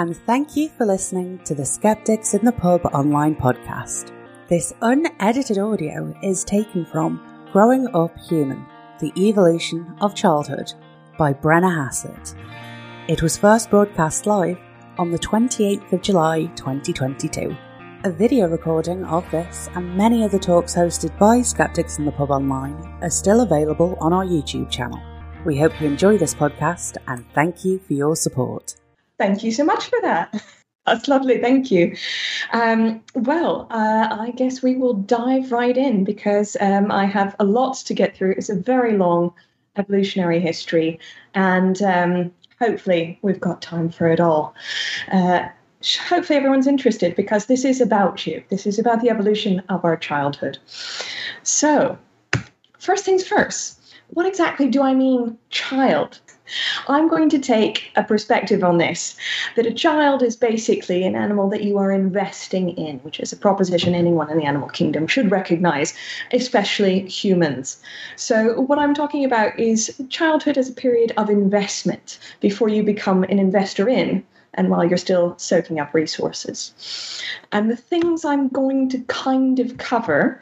and thank you for listening to the Skeptics in the Pub online podcast. This unedited audio is taken from Growing Up Human The Evolution of Childhood by Brenna Hassett. It was first broadcast live on the 28th of July 2022. A video recording of this and many other talks hosted by Skeptics in the Pub Online are still available on our YouTube channel. We hope you enjoy this podcast and thank you for your support. Thank you so much for that. That's lovely. Thank you. Um, well, uh, I guess we will dive right in because um, I have a lot to get through. It's a very long evolutionary history, and um, hopefully, we've got time for it all. Uh, hopefully everyone's interested because this is about you. This is about the evolution of our childhood. So, first things first, what exactly do I mean child? I'm going to take a perspective on this that a child is basically an animal that you are investing in, which is a proposition anyone in the animal kingdom should recognize, especially humans. So, what I'm talking about is childhood as a period of investment before you become an investor in and while you're still soaking up resources. And the things I'm going to kind of cover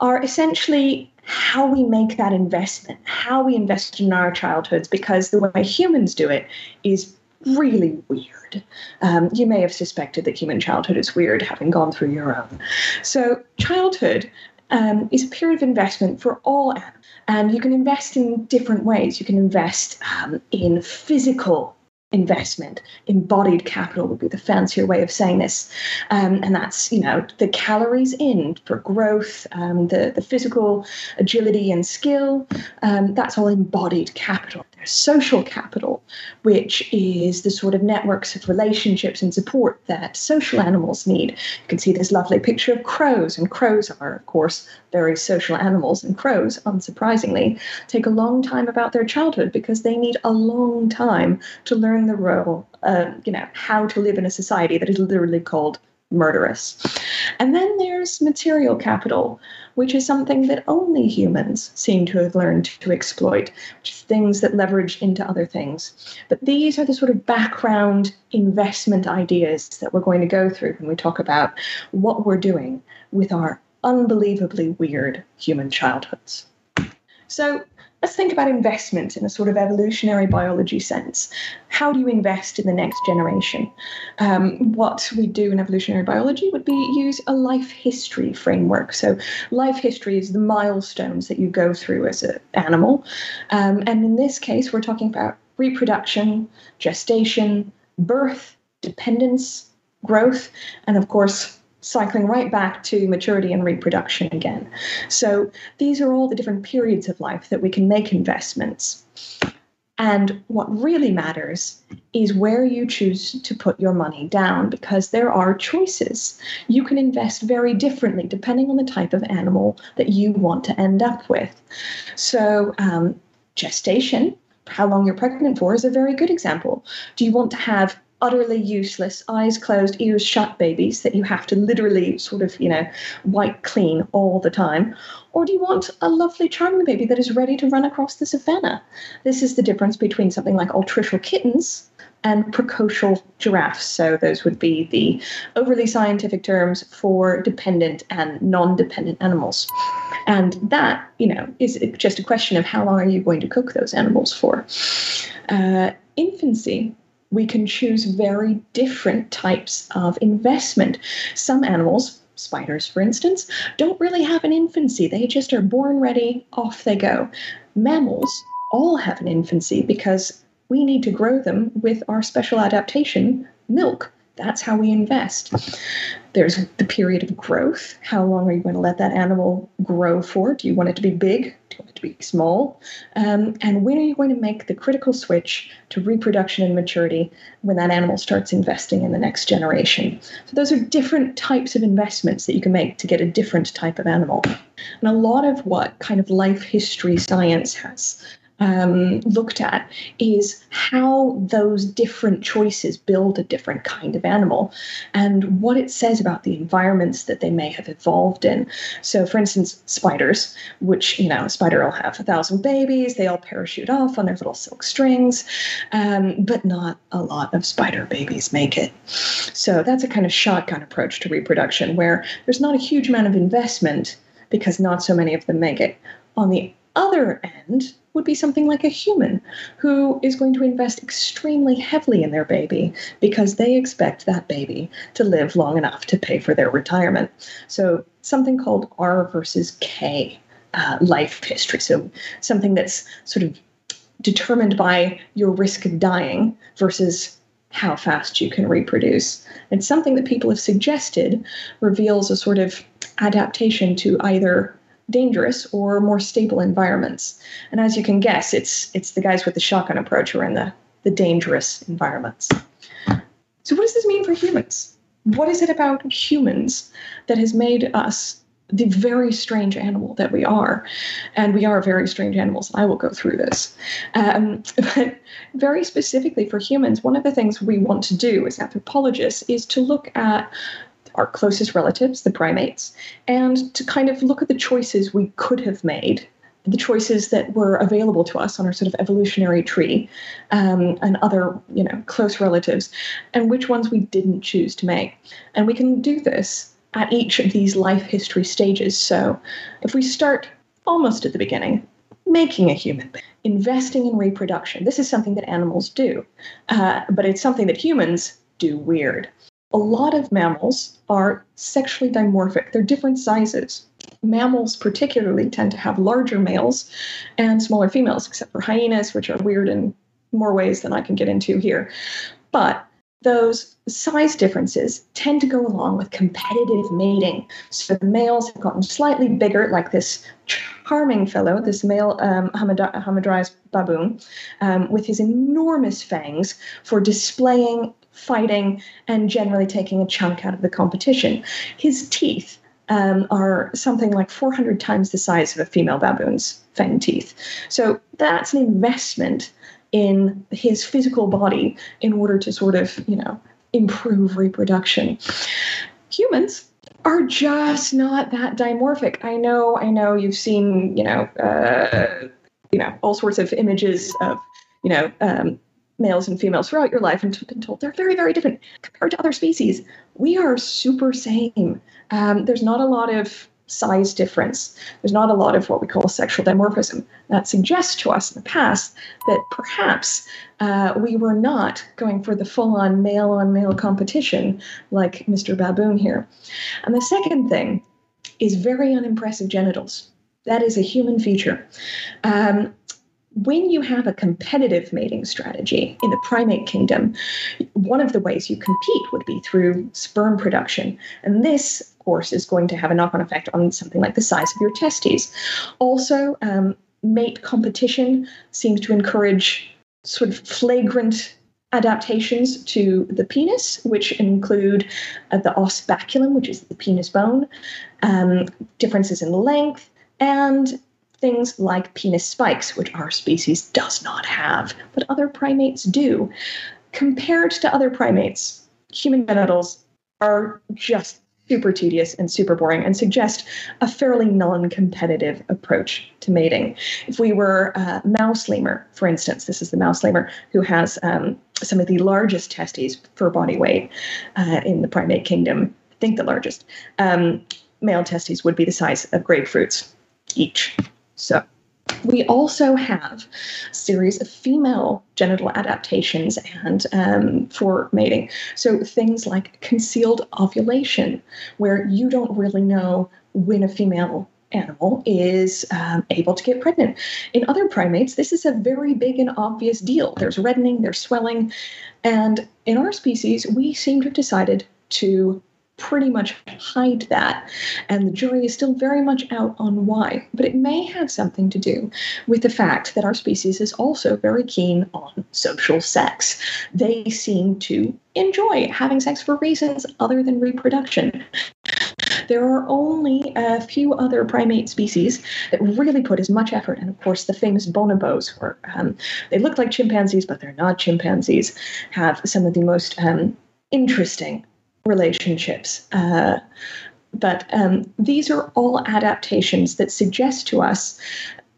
are essentially how we make that investment, how we invest in our childhoods, because the way humans do it is really weird. Um, you may have suspected that human childhood is weird, having gone through your own. So, childhood um, is a period of investment for all animals. And you can invest in different ways. You can invest um, in physical investment. Embodied capital would be the fancier way of saying this. Um, and that's you know the calories in for growth um, the, the physical agility and skill um, that's all embodied capital social capital which is the sort of networks of relationships and support that social animals need you can see this lovely picture of crows and crows are of course very social animals and crows unsurprisingly take a long time about their childhood because they need a long time to learn learn the role, uh, you know, how to live in a society that is literally called murderous. And then there's material capital, which is something that only humans seem to have learned to exploit, which is things that leverage into other things. But these are the sort of background investment ideas that we're going to go through when we talk about what we're doing with our unbelievably weird human childhoods. So, let's think about investment in a sort of evolutionary biology sense. How do you invest in the next generation? Um, what we do in evolutionary biology would be use a life history framework. So, life history is the milestones that you go through as an animal. Um, and in this case, we're talking about reproduction, gestation, birth, dependence, growth, and of course, cycling right back to maturity and reproduction again. So these are all the different periods of life that we can make investments. And what really matters is where you choose to put your money down because there are choices. You can invest very differently depending on the type of animal that you want to end up with. So, um, gestation, how long you're pregnant for, is a very good example. Do you want to have utterly useless, eyes closed, ears shut babies that you have to literally sort of, you know, wipe clean all the time? Or do you want a lovely, charming baby that is ready to run across the savannah? This is the difference between something like altricial kittens and precocial giraffes. So those would be the overly scientific terms for dependent and non-dependent animals. And that, you know, is just a question of how long are you going to cook those animals for. Uh, infancy we can choose very different types of investment. Some animals, spiders for instance, don't really have an infancy. They just are born ready, off they go. Mammals all have an infancy because we need to grow them with our special adaptation, milk. That's how we invest. There's the period of growth. How long are you going to let that animal grow for? Do you want it to be big? To be small? Um, and when are you going to make the critical switch to reproduction and maturity when that animal starts investing in the next generation? So, those are different types of investments that you can make to get a different type of animal. And a lot of what kind of life history science has um, looked at is how those different choices build a different kind of animal and what it says about the environments that they may have evolved in. So, for instance, spiders, which, you know, a spider will have a thousand babies, they all parachute off on their little silk strings, um, but not a lot of spider babies make it. So, that's a kind of shotgun approach to reproduction where there's not a huge amount of investment because not so many of them make it. On the other end would be something like a human who is going to invest extremely heavily in their baby because they expect that baby to live long enough to pay for their retirement. So, something called R versus K uh, life history. So, something that's sort of determined by your risk of dying versus how fast you can reproduce. It's something that people have suggested reveals a sort of adaptation to either dangerous or more stable environments. And as you can guess, it's it's the guys with the shotgun approach who are in the, the dangerous environments. So what does this mean for humans? What is it about humans that has made us the very strange animal that we are? And we are very strange animals. I will go through this. Um, but very specifically for humans, one of the things we want to do as anthropologists is to look at our closest relatives, the primates, and to kind of look at the choices we could have made, the choices that were available to us on our sort of evolutionary tree, um, and other, you know, close relatives, and which ones we didn't choose to make. And we can do this at each of these life history stages. So if we start almost at the beginning, making a human, investing in reproduction. This is something that animals do, uh, but it's something that humans do weird a lot of mammals are sexually dimorphic. They're different sizes. Mammals, particularly, tend to have larger males and smaller females, except for hyenas, which are weird in more ways than I can get into here. But those size differences tend to go along with competitive mating. So the males have gotten slightly bigger, like this charming fellow, this male um, Hamadryas baboon, um, with his enormous fangs for displaying fighting, and generally taking a chunk out of the competition. His teeth um, are something like 400 times the size of a female baboon's fang teeth. So that's an investment in his physical body in order to sort of, you know, improve reproduction. Humans are just not that dimorphic. I know, I know you've seen, you know, uh, you know, all sorts of images of, you know, um, males and females throughout your life and been told they're very, very different compared to other species. We are super same. Um, there's not a lot of size difference. There's not a lot of what we call sexual dimorphism. That suggests to us in the past that perhaps uh, we were not going for the full on male on male competition like Mr. Baboon here. And the second thing is very unimpressive genitals. That is a human feature. Um, when you have a competitive mating strategy in the primate kingdom, one of the ways you compete would be through sperm production. And this, of course, is going to have a knock on effect on something like the size of your testes. Also, um, mate competition seems to encourage sort of flagrant adaptations to the penis, which include uh, the os baculum, which is the penis bone, um, differences in length, and things like penis spikes, which our species does not have, but other primates do. Compared to other primates, human genitals are just super tedious and super boring and suggest a fairly non-competitive approach to mating. If we were a mouse lemur, for instance, this is the mouse lemur who has um, some of the largest testes for body weight uh, in the primate kingdom, I think the largest. Um, male testes would be the size of grapefruits each. So we also have a series of female genital adaptations and um, for mating. So things like concealed ovulation, where you don't really know when a female animal is um, able to get pregnant. In other primates, this is a very big and obvious deal. There's reddening, there's swelling, and in our species, we seem to have decided to pretty much hide that. And the jury is still very much out on why. But it may have something to do with the fact that our species is also very keen on social sex. They seem to enjoy having sex for reasons other than reproduction. There are only a few other primate species that really put as much effort, and of course, the famous bonobos, are, um, they look like chimpanzees, but they're not chimpanzees, have some of the most um, interesting relationships. Uh, but um, these are all adaptations that suggest to us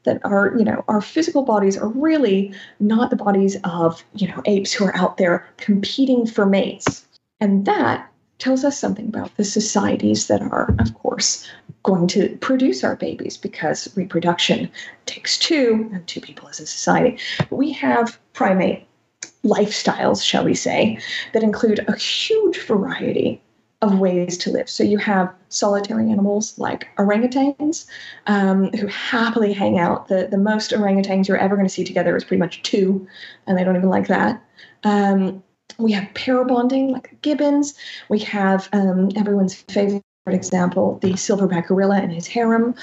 that our you know our physical bodies are really not the bodies of you know apes who are out there competing for mates and that tells us something about the societies that are of course going to produce our babies because reproduction takes two and two people as a society we have primate lifestyles shall we say that include a huge variety of ways to live. So you have solitary animals like orangutans um, who happily hang out. The, the most orangutans you're ever going to see together is pretty much two, and they don't even like that. Um, we have pair bonding like gibbons. We have um, everyone's favorite example, the silverback gorilla and his harem.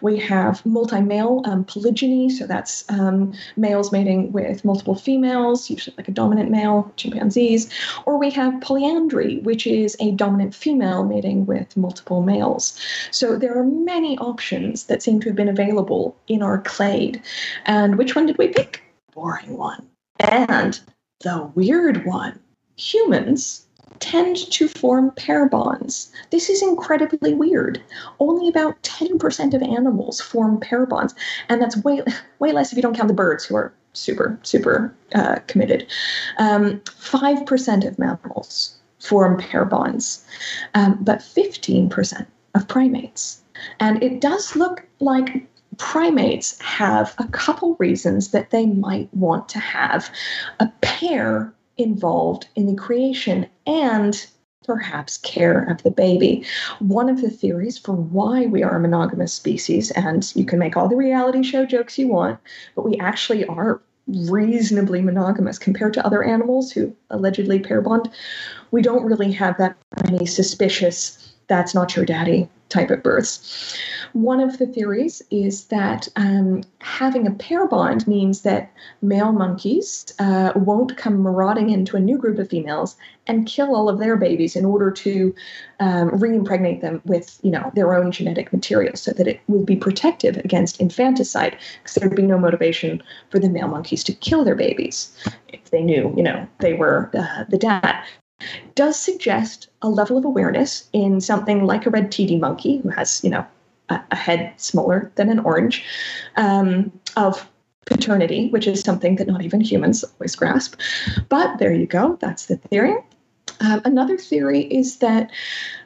We have multi-male um, polygyny, so that's um, males mating with multiple females, usually like a dominant male, chimpanzees. Or we have polyandry, which is a dominant female mating with multiple males. So there are many options that seem to have been available in our clade. And which one did we pick? Boring one. And the weird one. Humans tend to form pair bonds. This is incredibly weird. Only about 10% of animals form pair bonds, and that's way way less if you don't count the birds who are super super uh, committed. Um, 5% of mammals form pair bonds, um, but 15% of primates. And it does look like primates have a couple reasons that they might want to have a pair involved in the creation and perhaps care of the baby. One of the theories for why we are a monogamous species, and you can make all the reality show jokes you want, but we actually are reasonably monogamous compared to other animals who allegedly pair bond. We don't really have that many suspicious, that's not your daddy type of births. One of the theories is that um, having a pair bond means that male monkeys uh, won't come marauding into a new group of females and kill all of their babies in order to um, re-impregnate them with, you know, their own genetic material, so that it will be protective against infanticide, because there'd be no motivation for the male monkeys to kill their babies if they knew, you know, they were uh, the dad does suggest a level of awareness in something like a red titi monkey who has you know a, head smaller than an orange, um, of paternity, which is something that not even humans always grasp. But there you go, that's the theory. Um, another theory is that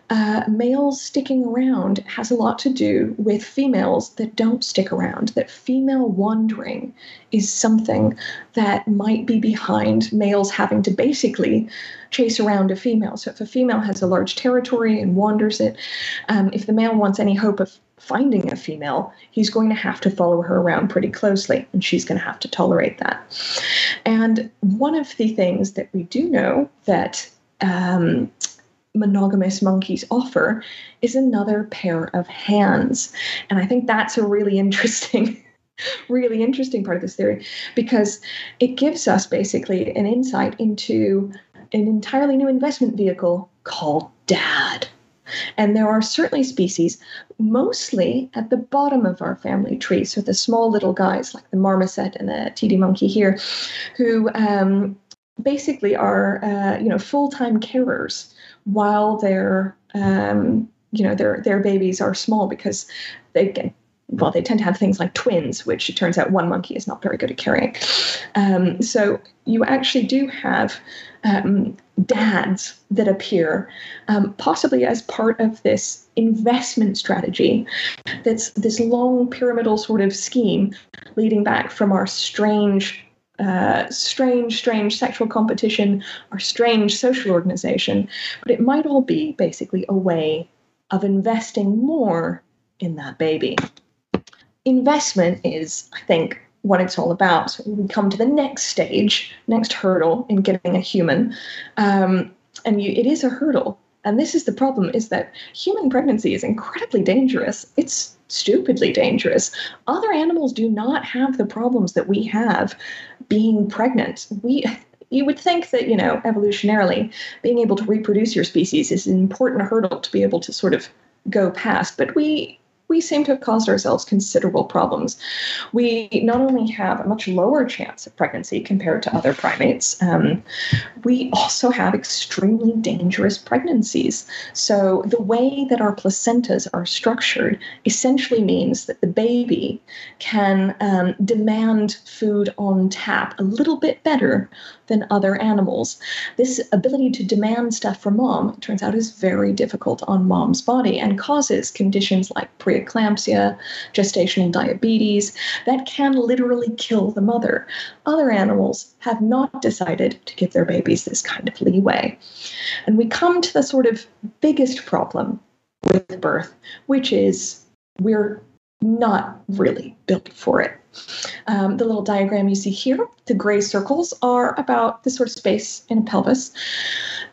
uh, males sticking around has a lot to do with females that don't stick around, that female wandering is something that might be behind males having to basically chase around a female. So if a female has a large territory and wanders it, um, if the male wants any hope of finding a female, he's going to have to follow her around pretty closely, and she's going to have to tolerate that. And one of the things that we do know that um, monogamous monkeys offer is another pair of hands. And I think that's a really interesting. really interesting part of this theory because it gives us basically an insight into an entirely new investment vehicle called dad. And there are certainly species, mostly at the bottom of our family tree, so the small little guys like the marmoset and the titi monkey here, who um, basically are uh, you know full-time carers while their um, you know their their babies are small because they get well, they tend to have things like twins, which it turns out one monkey is not very good at carrying. Um, so you actually do have um, dads that appear, um, possibly as part of this investment strategy that's this long pyramidal sort of scheme leading back from our strange uh, strange, strange sexual competition or strange social organization, but it might all be basically a way of investing more in that baby. Investment is, I think, what it's all about. We come to the next stage, next hurdle in getting a human, um, and you, it is a hurdle. And this is the problem: is that human pregnancy is incredibly dangerous. It's stupidly dangerous. Other animals do not have the problems that we have being pregnant. We you would think that, you know, evolutionarily, being able to reproduce your species is an important hurdle to be able to sort of go past. But we we seem to have caused ourselves considerable problems. We not only have a much lower chance of pregnancy compared to other primates, um, we also have extremely dangerous pregnancies. So, the way that our placentas are structured essentially means that the baby can um, demand food on tap a little bit better than other animals. This ability to demand stuff from mom turns out is very difficult on mom's body and causes conditions like preeclampsia, gestational diabetes that can literally kill the mother. Other animals have not decided to give their babies this kind of leeway. And we come to the sort of biggest problem with birth, which is we're not really built for it. Um, the little diagram you see here, the gray circles are about the sort of space in a pelvis.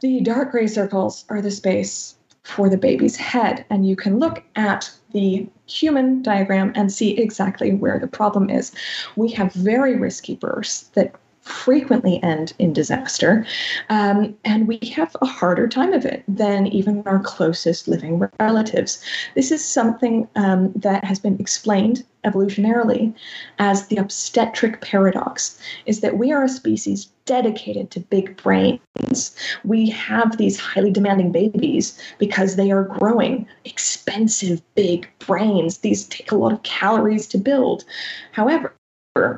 The dark gray circles are the space for the baby's head. And you can look at the human diagram and see exactly where the problem is. We have very risky births that frequently end in disaster. Um, and we have a harder time of it than even our closest living relatives. This is something um, that has been explained evolutionarily as the obstetric paradox is that we are a species dedicated to big brains. We have these highly demanding babies because they are growing expensive big brains. These take a lot of calories to build. However,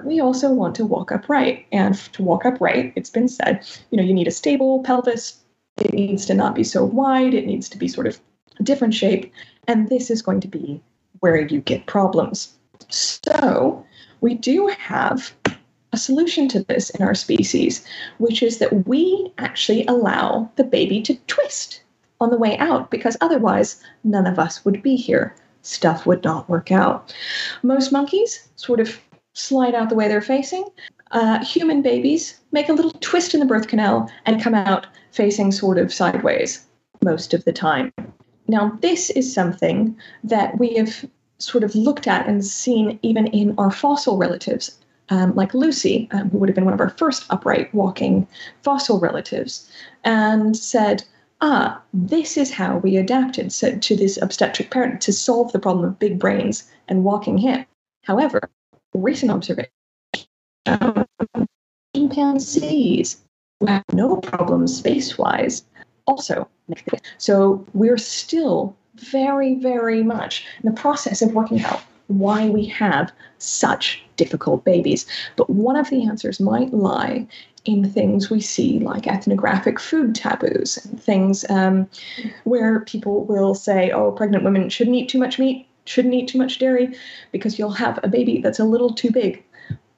we also want to walk upright. And to walk upright, it's been said, you know, you need a stable pelvis. It needs to not be so wide. It needs to be sort of a different shape. And this is going to be where you get problems. So we do have a solution to this in our species, which is that we actually allow the baby to twist on the way out because otherwise none of us would be here. Stuff would not work out. Most monkeys sort of slide out the way they're facing. Uh, human babies make a little twist in the birth canal and come out facing sort of sideways most of the time. Now, this is something that we have sort of looked at and seen even in our fossil relatives, um, like Lucy, um, who would have been one of our first upright walking fossil relatives, and said, ah, this is how we adapted so, to this obstetric paradox to solve the problem of big brains and walking hip. However, recent observation chimpanzees who have no problems space wise also so we're still very very much in the process of working out why we have such difficult babies. But one of the answers might lie in things we see like ethnographic food taboos and things um, where people will say oh pregnant women shouldn't eat too much meat shouldn't eat too much dairy because you'll have a baby that's a little too big.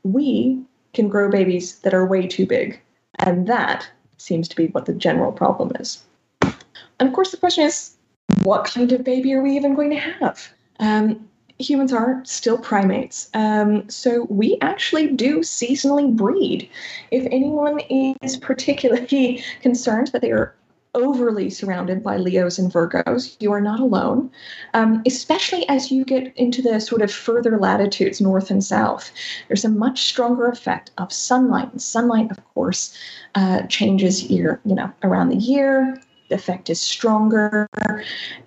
We can grow babies that are way too big. And that seems to be what the general problem is. And of course, the question is what kind of baby are we even going to have? Um, humans are still primates. Um, so we actually do seasonally breed. If anyone is particularly concerned that they are overly surrounded by Leos and Virgos. You are not alone, um, especially as you get into the sort of further latitudes, north and south. There's a much stronger effect of sunlight. And sunlight, of course, uh, changes year, you know, around the year. The effect is stronger,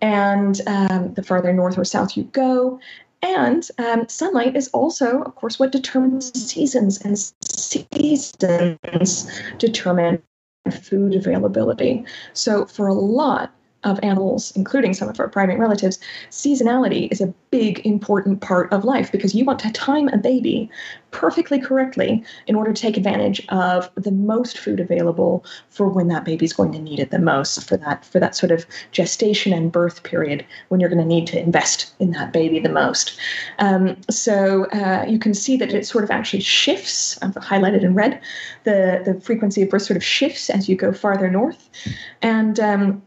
and um, the farther north or south you go, and um, sunlight is also, of course, what determines seasons, and seasons determine food availability. So, for a lot of animals, including some of our primate relatives, seasonality is a big, important part of life because you want to time a baby perfectly correctly in order to take advantage of the most food available for when that baby's going to need it the most for that for that sort of gestation and birth period when you're going to need to invest in that baby the most. Um, so uh, you can see that it sort of actually shifts. I've highlighted in red. The the frequency of birth sort of shifts as you go farther north, and um,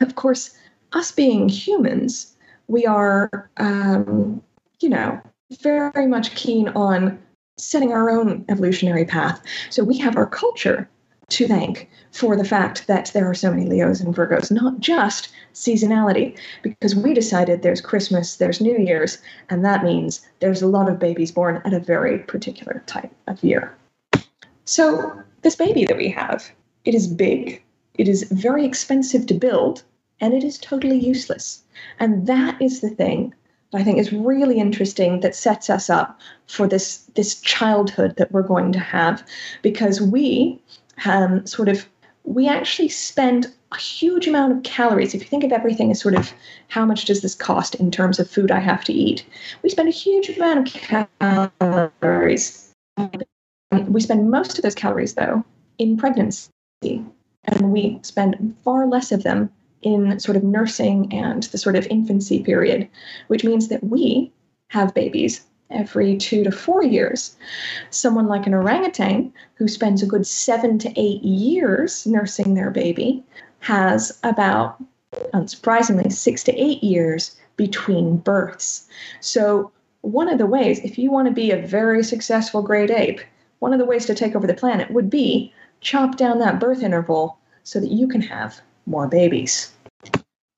of course, us being humans, we are, um, you know, very much keen on setting our own evolutionary path. So we have our culture to thank for the fact that there are so many Leos and Virgos, not just seasonality, because we decided there's Christmas, there's New Year's, and that means there's a lot of babies born at a very particular type of year. So, this baby that we have, it is big, it is very expensive to build, and it is totally useless. And that is the thing that I think is really interesting that sets us up for this this childhood that we're going to have, because we um, sort of we actually spend a huge amount of calories. If you think of everything as sort of how much does this cost in terms of food I have to eat, we spend a huge amount of calories. We spend most of those calories though in pregnancy, and we spend far less of them in sort of nursing and the sort of infancy period, which means that we have babies every two to four years. Someone like an orangutan who spends a good seven to eight years nursing their baby has about, unsurprisingly, six to eight years between births. So, one of the ways, if you want to be a very successful great ape, one of the ways to take over the planet would be chop down that birth interval so that you can have more babies.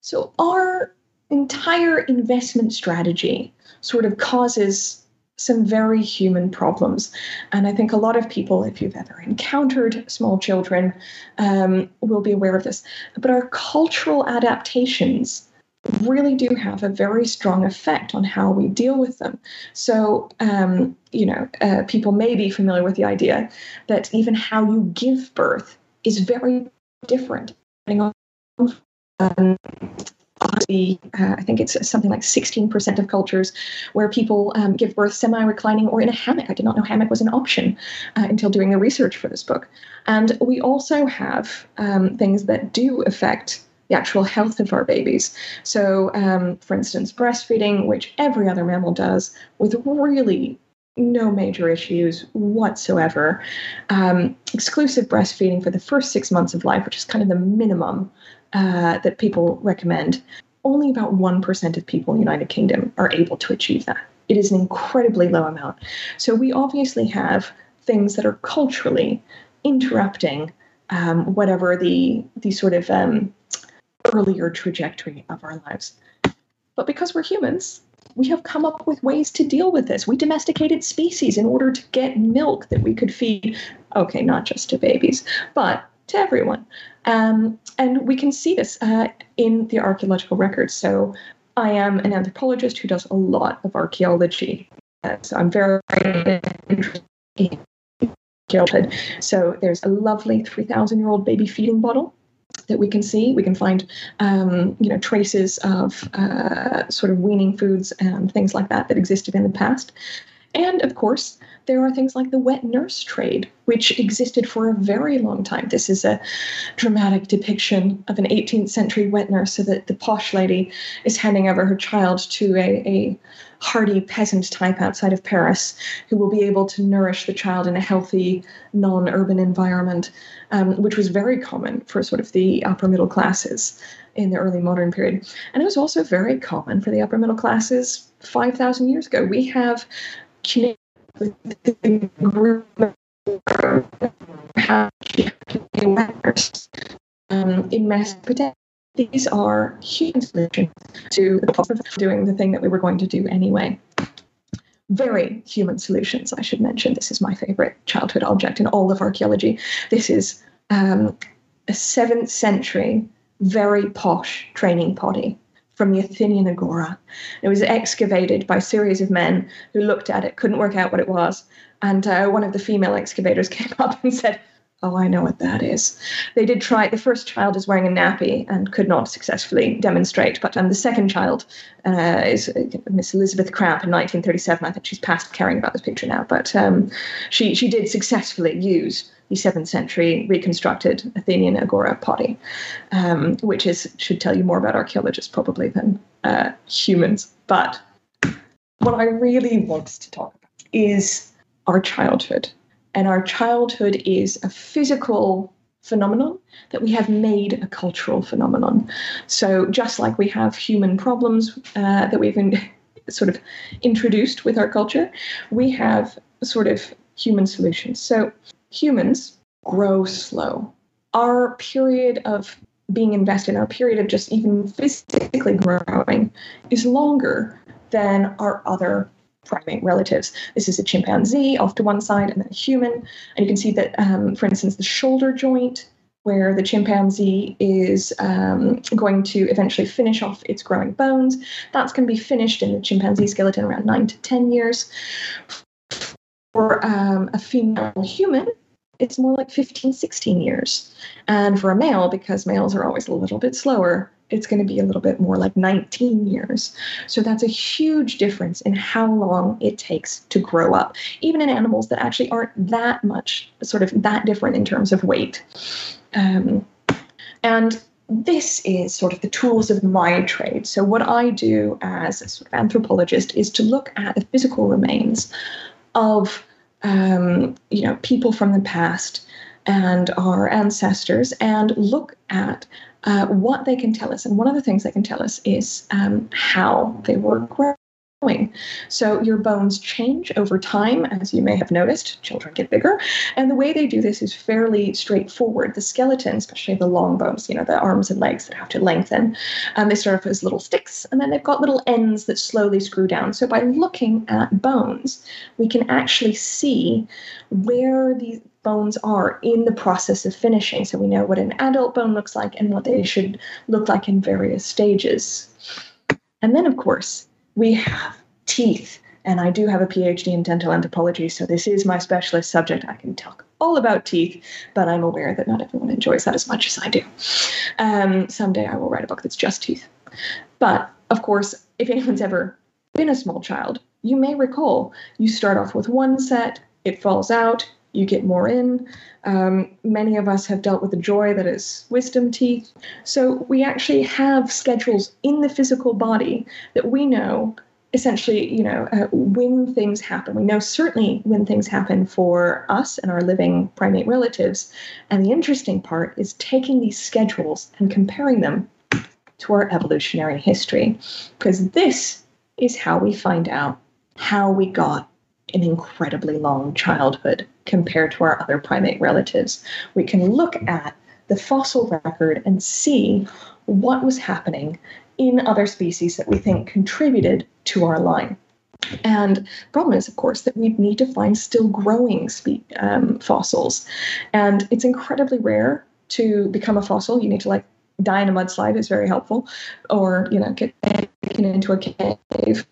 So, our entire investment strategy sort of causes some very human problems. And I think a lot of people, if you've ever encountered small children, um, will be aware of this. But our cultural adaptations really do have a very strong effect on how we deal with them. So, um, you know, uh, people may be familiar with the idea that even how you give birth is very different depending on um, uh, I think it's something like 16% of cultures where people um, give birth semi reclining or in a hammock. I did not know hammock was an option uh, until doing the research for this book. And we also have um, things that do affect the actual health of our babies. So, um, for instance, breastfeeding, which every other mammal does with really no major issues whatsoever. Um, exclusive breastfeeding for the first six months of life, which is kind of the minimum uh, that people recommend, only about 1% of people in the United Kingdom are able to achieve that. It is an incredibly low amount. So we obviously have things that are culturally interrupting um, whatever the, the sort of um, earlier trajectory of our lives. But because we're humans, we have come up with ways to deal with this. We domesticated species in order to get milk that we could feed, okay, not just to babies, but to everyone. Um, and we can see this uh, in the archaeological records. So I am an anthropologist who does a lot of archaeology. Uh, so I'm very interested in childhood. So there's a lovely 3,000 year old baby feeding bottle that we can see. We can find, um, you know, traces of uh, sort of weaning foods and things like that that existed in the past. And of course, there are things like the wet nurse trade, which existed for a very long time. This is a dramatic depiction of an 18th century wet nurse, so that the posh lady is handing over her child to a, a hardy peasant type outside of Paris who will be able to nourish the child in a healthy, non urban environment, um, which was very common for sort of the upper middle classes in the early modern period. And it was also very common for the upper middle classes 5,000 years ago. We have um, in Mesopotamia. These are human solutions to the problem of doing the thing that we were going to do anyway. Very human solutions, I should mention. This is my favorite childhood object in all of archaeology. This is um, a seventh century, very posh training potty from the Athenian Agora. It was excavated by a series of men who looked at it, couldn't work out what it was. And uh, one of the female excavators came up and said, Oh, I know what that is. They did try, the first child is wearing a nappy and could not successfully demonstrate, but um, the second child uh, is uh, Miss Elizabeth Cramp in 1937. I think she's past caring about this picture now, but um, she, she did successfully use the seventh century reconstructed Athenian agora potty, um, which is should tell you more about archaeologists probably than uh, humans. But what I really want to talk about is our childhood, and our childhood is a physical phenomenon that we have made a cultural phenomenon. So just like we have human problems uh, that we've in, sort of introduced with our culture, we have sort of human solutions. So humans grow slow. Our period of being invested, our period of just even physically growing, is longer than our other primate relatives. This is a chimpanzee off to one side and then a human. And you can see that, um, for instance, the shoulder joint where the chimpanzee is um, going to eventually finish off its growing bones. That's going to be finished in the chimpanzee skeleton around nine to 10 years. For um, a female human, it's more like 15, 16 years. And for a male, because males are always a little bit slower, it's going to be a little bit more like 19 years. So that's a huge difference in how long it takes to grow up, even in animals that actually aren't that much, sort of that different in terms of weight. Um, and this is sort of the tools of my trade. So, what I do as a sort of anthropologist is to look at the physical remains of um, you know people from the past and our ancestors and look at uh, what they can tell us. And one of the things they can tell us is um, how they were growing. So your bones change over time, as you may have noticed. Children get bigger. And the way they do this is fairly straightforward. The skeleton, especially the long bones, you know, the arms and legs that have to lengthen, um, they start off as little sticks, and then they've got little ends that slowly screw down. So by looking at bones, we can actually see where these bones are in the process of finishing. So we know what an adult bone looks like and what they should look like in various stages. And then, of course, we have teeth. And I do have a PhD in dental anthropology, so this is my specialist subject. I can talk all about teeth, but I'm aware that not everyone enjoys that as much as I do. Um, someday I will write a book that's just teeth. But of course, if anyone's ever been a small child, you may recall you start off with one set, it falls out, you get more in. Um, many of us have dealt with the joy that is wisdom teeth. So we actually have schedules in the physical body that we know essentially, you know, uh, when things happen. We know certainly when things happen for us and our living primate relatives. And the interesting part is taking these schedules and comparing them to our evolutionary history, because this is how we find out how we got an incredibly long childhood compared to our other primate relatives. We can look at the fossil record and see what was happening in other species that we think contributed to our line. And problem is, of course, that we need to find still growing spe- um, fossils, and it's incredibly rare to become a fossil. You need to like die in a mudslide is very helpful, or you know get taken into a cave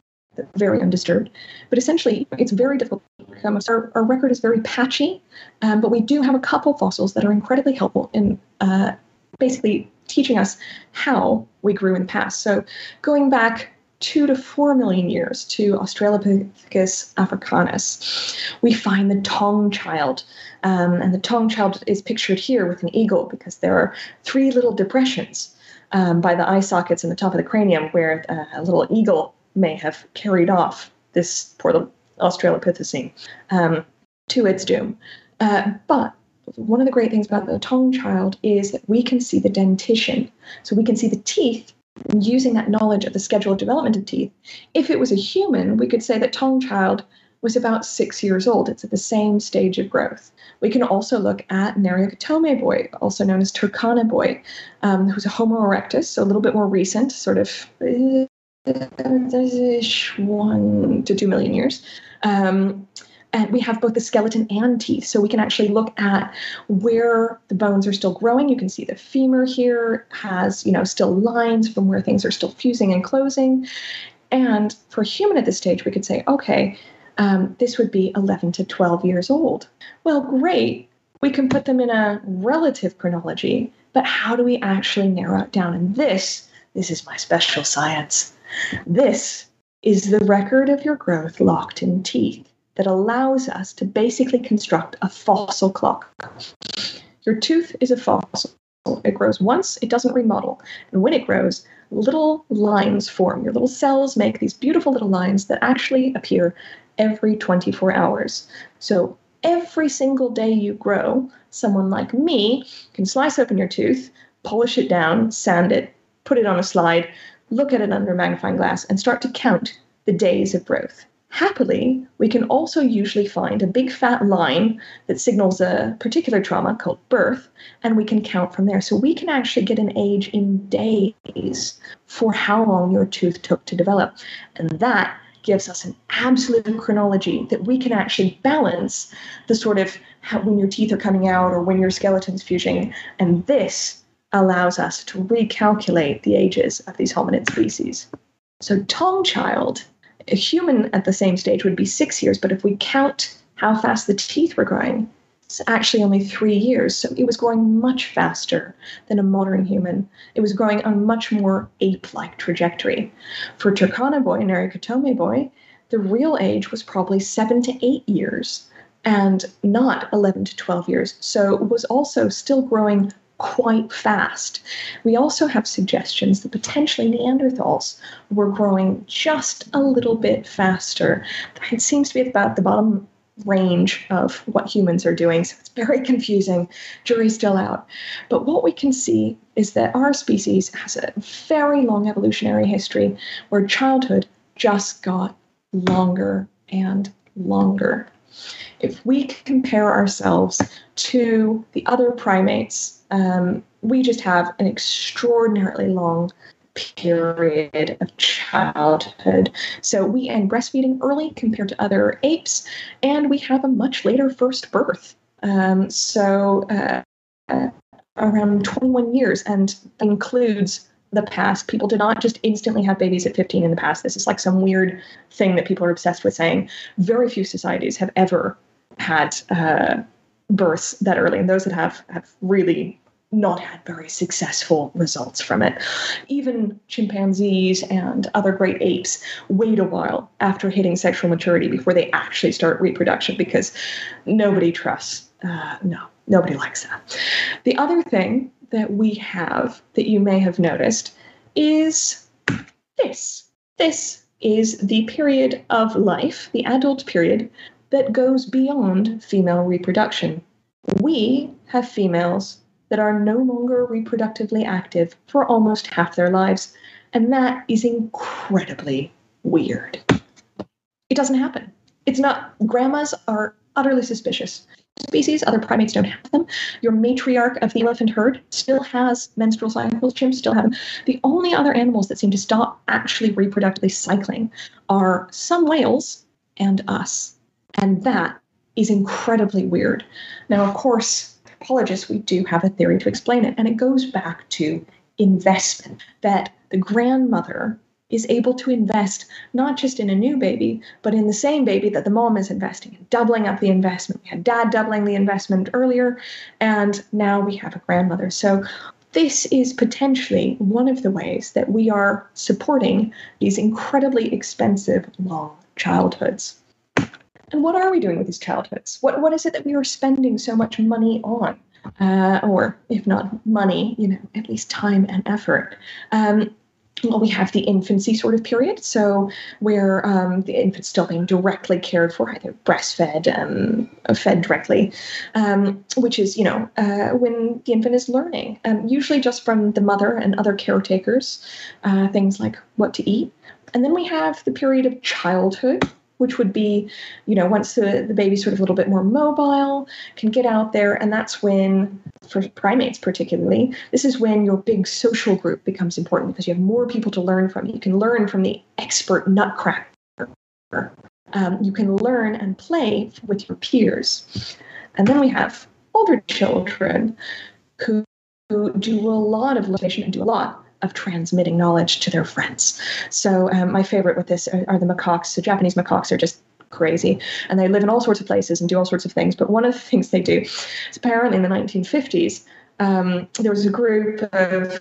very undisturbed. But essentially, it's very difficult our, our record is very patchy, um, but we do have a couple fossils that are incredibly helpful in uh, basically teaching us how we grew in the past. So going back two to four million years to Australopithecus africanus, we find the Taung child. Um, and the Taung child is pictured here with an eagle because there are three little depressions um, by the eye sockets in the top of the cranium where uh, a little eagle may have carried off this poor Australopithecine um, to its doom. Uh, but one of the great things about the Taung child is that we can see the dentition. So we can see the teeth using that knowledge of the schedule of development of teeth. If it was a human, we could say that Taung child was about six years old. It's at the same stage of growth. We can also look at Nariokotome boy, also known as Turkana boy, um, who's a Homo erectus, so a little bit more recent, sort of uh, one to two million years. Um, and we have both the skeleton and teeth, so we can actually look at where the bones are still growing. You can see the femur here has, you know, still lines from where things are still fusing and closing. And for a human at this stage, we could say, okay, um, this would be 11 to 12 years old. Well, great. We can put them in a relative chronology, but how do we actually narrow it down? And this, this is my special science. This is the record of your growth locked in teeth that allows us to basically construct a fossil clock. Your tooth is a fossil. It grows once, it doesn't remodel. And when it grows, little lines form. Your little cells make these beautiful little lines that actually appear every 24 hours. So every single day you grow, someone like me can slice open your tooth, polish it down, sand it, put it on a slide, look at it under a magnifying glass, and start to count the days of growth. Happily, we can also usually find a big fat line that signals a particular trauma called birth, and we can count from there. So we can actually get an age in days for how long your tooth took to develop. And that gives us an absolute chronology that we can actually balance the sort of how, when your teeth are coming out or when your skeleton's fusing. And this allows us to recalculate the ages of these hominid species. So, Taung child, a human at the same stage would be six years, but if we count how fast the teeth were growing, it's actually only three years. So it was growing much faster than a modern human. It was growing on a much more ape like trajectory. For Turkana boy and Nariokotome boy, the real age was probably seven to eight years and not 11 to 12 years. So it was also still growing quite fast. We also have suggestions that potentially Neanderthals were growing just a little bit faster. It seems to be about the bottom range of what humans are doing. So it's very confusing. Jury's still out. But what we can see is that our species has a very long evolutionary history where childhood just got longer and longer. If we compare ourselves to the other primates, um, we just have an extraordinarily long period of childhood. So we end breastfeeding early compared to other apes, and we have a much later first birth. Um, so uh, uh, around 21 years, and includes the past. People did not just instantly have babies at 15 in the past. This is like some weird thing that people are obsessed with saying. Very few societies have ever had uh, births that early, and those that have have really not had very successful results from it. Even chimpanzees and other great apes wait a while after hitting sexual maturity before they actually start reproduction because nobody trusts. Uh, no, nobody likes that. The other thing that we have that you may have noticed is this. This is the period of life, the adult period, that goes beyond female reproduction. We have females that are no longer reproductively active for almost half their lives. And that is incredibly weird. It doesn't happen. It's not, grandmas are utterly suspicious. Species, other primates don't have them. Your matriarch of the elephant herd still has menstrual cycles, chimps still have them. The only other animals that seem to stop actually reproductively cycling are some whales and us. And that is incredibly weird. Now, of course, anthropologists, we do have a theory to explain it. And it goes back to investment that the grandmother is able to invest not just in a new baby, but in the same baby that the mom is investing in, doubling up the investment. We had dad doubling the investment earlier, and now we have a grandmother. So this is potentially one of the ways that we are supporting these incredibly expensive long childhoods. And what are we doing with these childhoods? What what is it that we are spending so much money on? Uh, or if not money, you know, at least time and effort. Um, we have the infancy sort of period, so where um, the infant's still being directly cared for, either breastfed, um, fed directly, um, which is, you know, uh, when the infant is learning, um, usually just from the mother and other caretakers, uh, things like what to eat. And then we have the period of childhood, which would be, you know, once the, the baby's sort of a little bit more mobile, can get out there. And that's when, for primates particularly, this is when your big social group becomes important because you have more people to learn from. You can learn from the expert nutcracker. Um, you can learn and play with your peers. And then we have older children who, who do a lot of learning and do a lot of transmitting knowledge to their friends. So um, my favorite with this are, are the macaques. So Japanese macaques are just crazy and they live in all sorts of places and do all sorts of things. But one of the things they do is apparently in the 1950s, um, there was a group of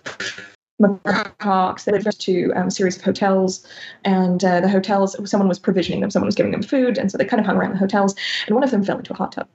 macaques that lived to um, a series of hotels and uh, the hotels someone was provisioning them someone was giving them food and so they kind of hung around the hotels and one of them fell into a hot tub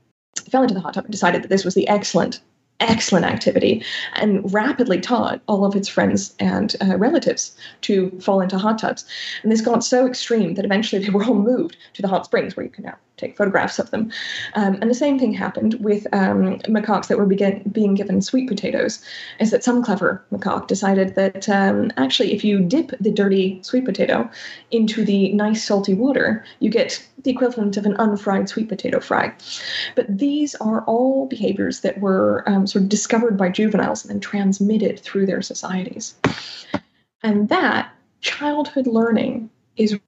fell into the hot tub and decided that this was the excellent excellent activity and rapidly taught all of its friends and uh, relatives to fall into hot tubs. And this got so extreme that eventually they were all moved to the hot springs where you can now take photographs of them. Um, and the same thing happened with um, macaques that were begin- being given sweet potatoes, is that some clever macaque decided that um, actually, if you dip the dirty sweet potato into the nice salty water, you get the equivalent of an unfried sweet potato fry. But these are all behaviors that were um, sort of discovered by juveniles and then transmitted through their societies. And that childhood learning is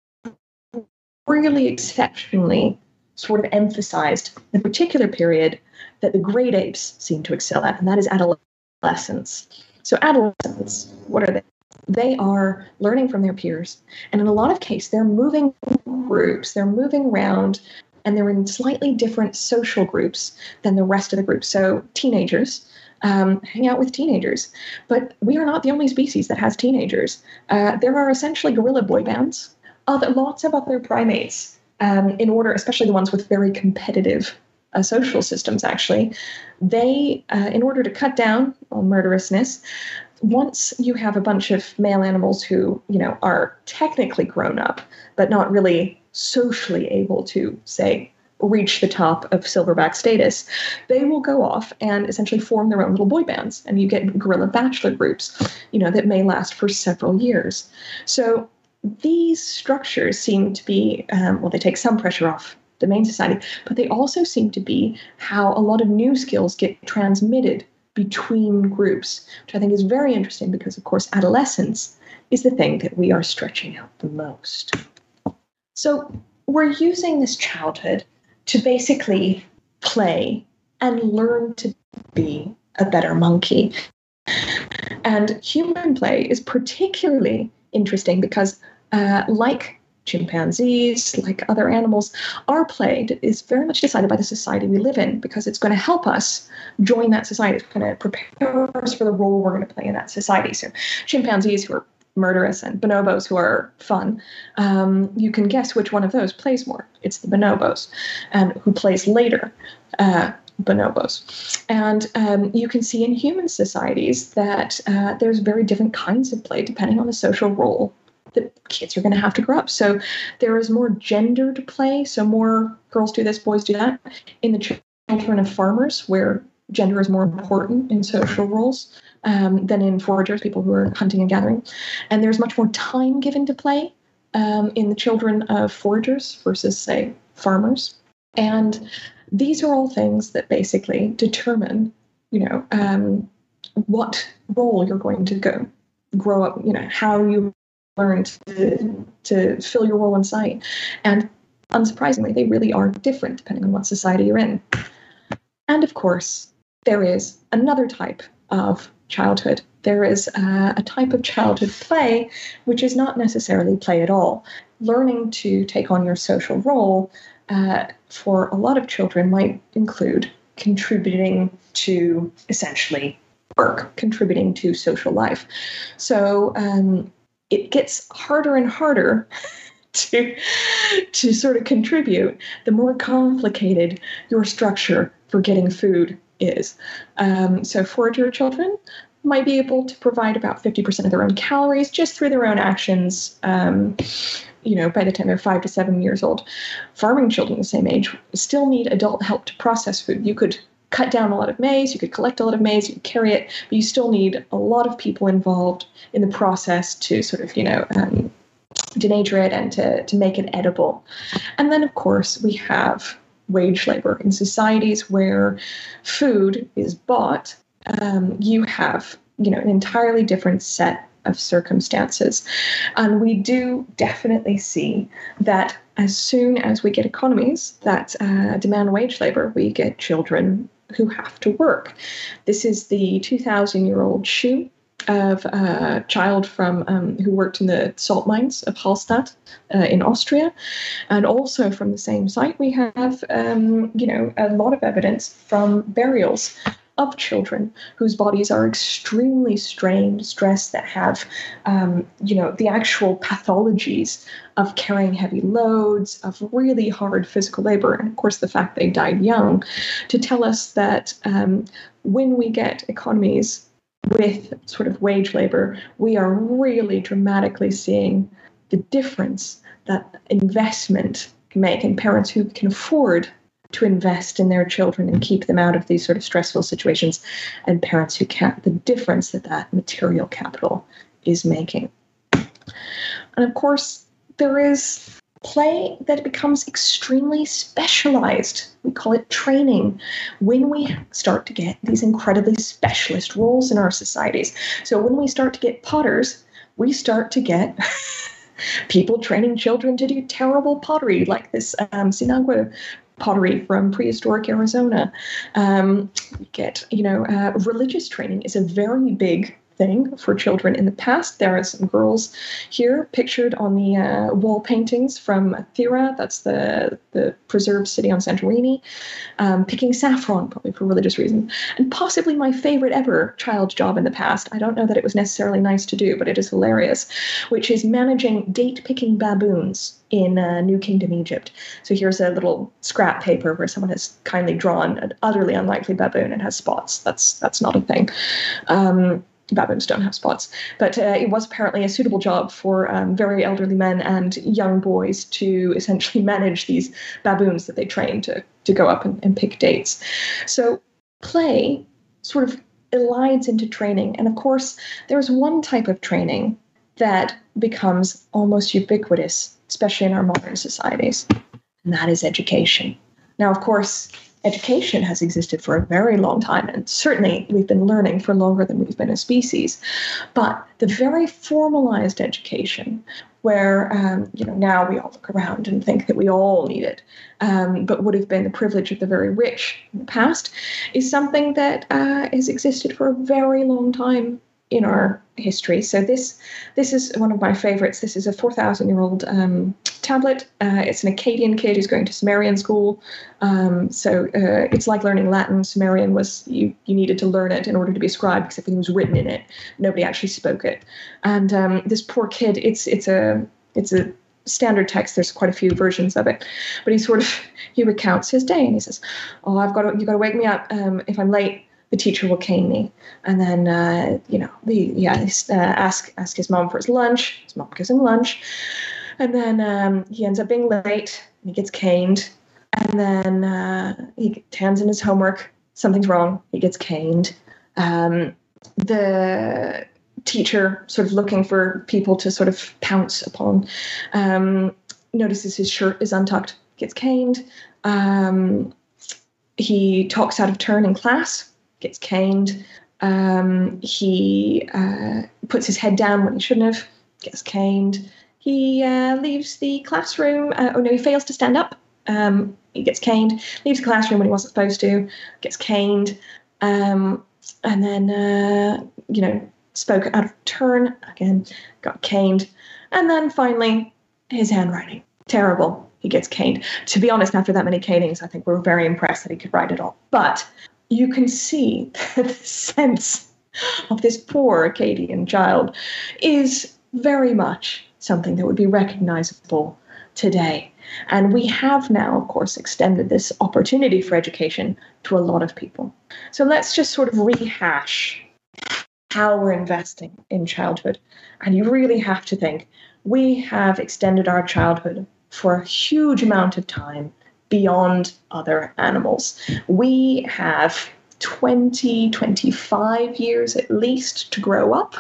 really exceptionally sort of emphasized in the particular period that the great apes seem to excel at, and that is adolescence. So, adolescents, what are they? They are learning from their peers, and in a lot of cases, they're moving groups, they're moving around, and they're in slightly different social groups than the rest of the group. So, teenagers. Um, hang out with teenagers. But we are not the only species that has teenagers. Uh, there are essentially gorilla boy bands, other, lots of other primates um, in order, especially the ones with very competitive uh, social systems, actually, they, uh, in order to cut down on murderousness, once you have a bunch of male animals who, you know, are technically grown up, but not really socially able to, say, reach the top of silverback status, they will go off and essentially form their own little boy bands. And you get gorilla bachelor groups, you know, that may last for several years. So these structures seem to be, um, well, they take some pressure off the main society, but they also seem to be how a lot of new skills get transmitted between groups, which I think is very interesting because, of course, adolescence is the thing that we are stretching out the most. So we're using this childhood to basically play and learn to be a better monkey. And human play is particularly interesting because uh, like chimpanzees, like other animals, our play is very much decided by the society we live in because it's going to help us join that society. It's going to prepare us for the role we're going to play in that society. So, chimpanzees who are murderous and bonobos who are fun, um, you can guess which one of those plays more. It's the bonobos, and who plays later. Uh, bonobos. And um, you can see in human societies that uh, there's very different kinds of play depending on the social role that kids are going to have to grow up. So there is more gendered play. So more girls do this, boys do that. In the children of farmers, where gender is more important in social roles um, than in foragers, people who are hunting and gathering. And there's much more time given to play um, in the children of foragers versus, say, farmers. And these are all things that basically determine, you know, um, what role you're going to go grow up, you know, how you learn to, to fill your role in sight. And unsurprisingly, they really are different depending on what society you're in. And of course, there is another type of childhood. There is a, a type of childhood play which is not necessarily play at all. Learning to take on your social role uh, for a lot of children might include contributing to essentially work, contributing to social life. So um, it gets harder and harder to to sort of contribute the more complicated your structure for getting food is. Um, so forager children might be able to provide about 50% of their own calories just through their own actions um, you know by the time they're five to seven years old. Farming children the same age still need adult help to process food. You could cut down a lot of maize, you could collect a lot of maize, you could carry it, but you still need a lot of people involved in the process to sort of, you know, um, denature it and to, to make it edible. And then, of course, we have wage labor in societies where food is bought. Um, you have, you know, an entirely different set of circumstances. And we do definitely see that as soon as we get economies that uh, demand wage labor, we get children who have to work. This is the 2,000 year old shoe of a child from um, who worked in the salt mines of Hallstatt uh, in Austria, and also from the same site we have um, you know a lot of evidence from burials of children whose bodies are extremely strained, stressed, that have, um, you know, the actual pathologies of carrying heavy loads, of really hard physical labor, and of course the fact they died young, to tell us that um, when we get economies with sort of wage labor, we are really dramatically seeing the difference that investment can make, and parents who can afford to invest in their children and keep them out of these sort of stressful situations, and parents who can't, the difference that that material capital is making. And of course, there is play that becomes extremely specialized. We call it training when we start to get these incredibly specialist roles in our societies. So when we start to get potters, we start to get people training children to do terrible pottery, like this um, pottery from prehistoric Arizona. Um, get, you know, uh, religious training is a very big thing for children in the past. There are some girls here pictured on the uh, wall paintings from Thera, that's the, the preserved city on Santorini, um, picking saffron, probably for religious reasons. And possibly my favorite ever child job in the past. I don't know that it was necessarily nice to do, but it is hilarious, which is managing date picking baboons in uh, New Kingdom, Egypt. So here's a little scrap paper where someone has kindly drawn an utterly unlikely baboon and has spots. That's that's not a thing. Um, baboons don't have spots. But uh, it was apparently a suitable job for um, very elderly men and young boys to essentially manage these baboons that they train to, to go up and, and pick dates. So play sort of elides into training. And of course, there's one type of training that becomes almost ubiquitous, especially in our modern societies, and that is education. Now, of course, education has existed for a very long time, and certainly we've been learning for longer than we've been a species. But the very formalized education, where um, you know now we all look around and think that we all need it, um, but would have been the privilege of the very rich in the past, is something that uh, has existed for a very long time in our history. So this this is one of my favorites. This is a four thousand year old um, tablet. Uh, it's an Akkadian kid who's going to Sumerian school. Um, so uh, it's like learning Latin. Sumerian was you you needed to learn it in order to be a scribe because everything was written in it. Nobody actually spoke it. And um, this poor kid, it's it's a it's a standard text. There's quite a few versions of it, but he sort of he recounts his day and he says, "Oh, I've got to you got to wake me up um, if I'm late." The teacher will cane me. And then, uh, you know, yeah, uh, ask ask his mom for his lunch. His mom gives him lunch. And then um, he ends up being late and he gets caned. And then uh, he hands in his homework. Something's wrong. He gets caned. Um, the teacher, sort of looking for people to sort of pounce upon, um, notices his shirt is untucked, gets caned. Um, he talks out of turn in class, gets caned. Um, he uh, puts his head down when he shouldn't have, gets caned. He uh, leaves the classroom. Uh, oh no, he fails to stand up. Um, he gets caned. Leaves the classroom when he wasn't supposed to. Gets caned. Um, and then uh, you know spoke out of turn again. Got caned. And then finally, his handwriting terrible. He gets caned. To be honest, after that many canings, I think we are very impressed that he could write it all. But you can see that the sense of this poor Akkadian child is very much something that would be recognizable today. And we have now, of course, extended this opportunity for education to a lot of people. So let's just sort of rehash how we're investing in childhood. And you really have to think we have extended our childhood for a huge amount of time beyond other animals. We have 20, 25 years at least to grow up.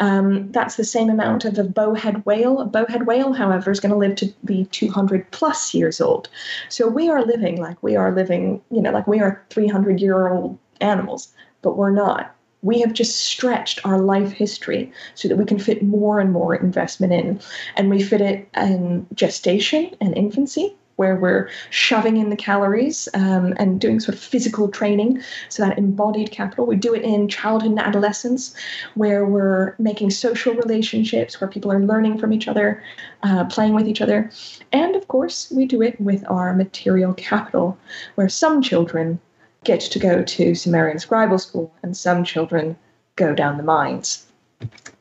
Um, that's the same amount of a bowhead whale. A bowhead whale, however, is going to live to be 200 plus years old. So we are living like we are living, you know, like we are 300 year old animals, but we're not. We have just stretched our life history so that we can fit more and more investment in. And we fit it in gestation and infancy where we're shoving in the calories um, and doing sort of physical training. So that embodied capital. We do it in childhood and adolescence, where we're making social relationships, where people are learning from each other, uh, playing with each other. And of course, we do it with our material capital, where some children get to go to Sumerian scribal school and some children go down the mines.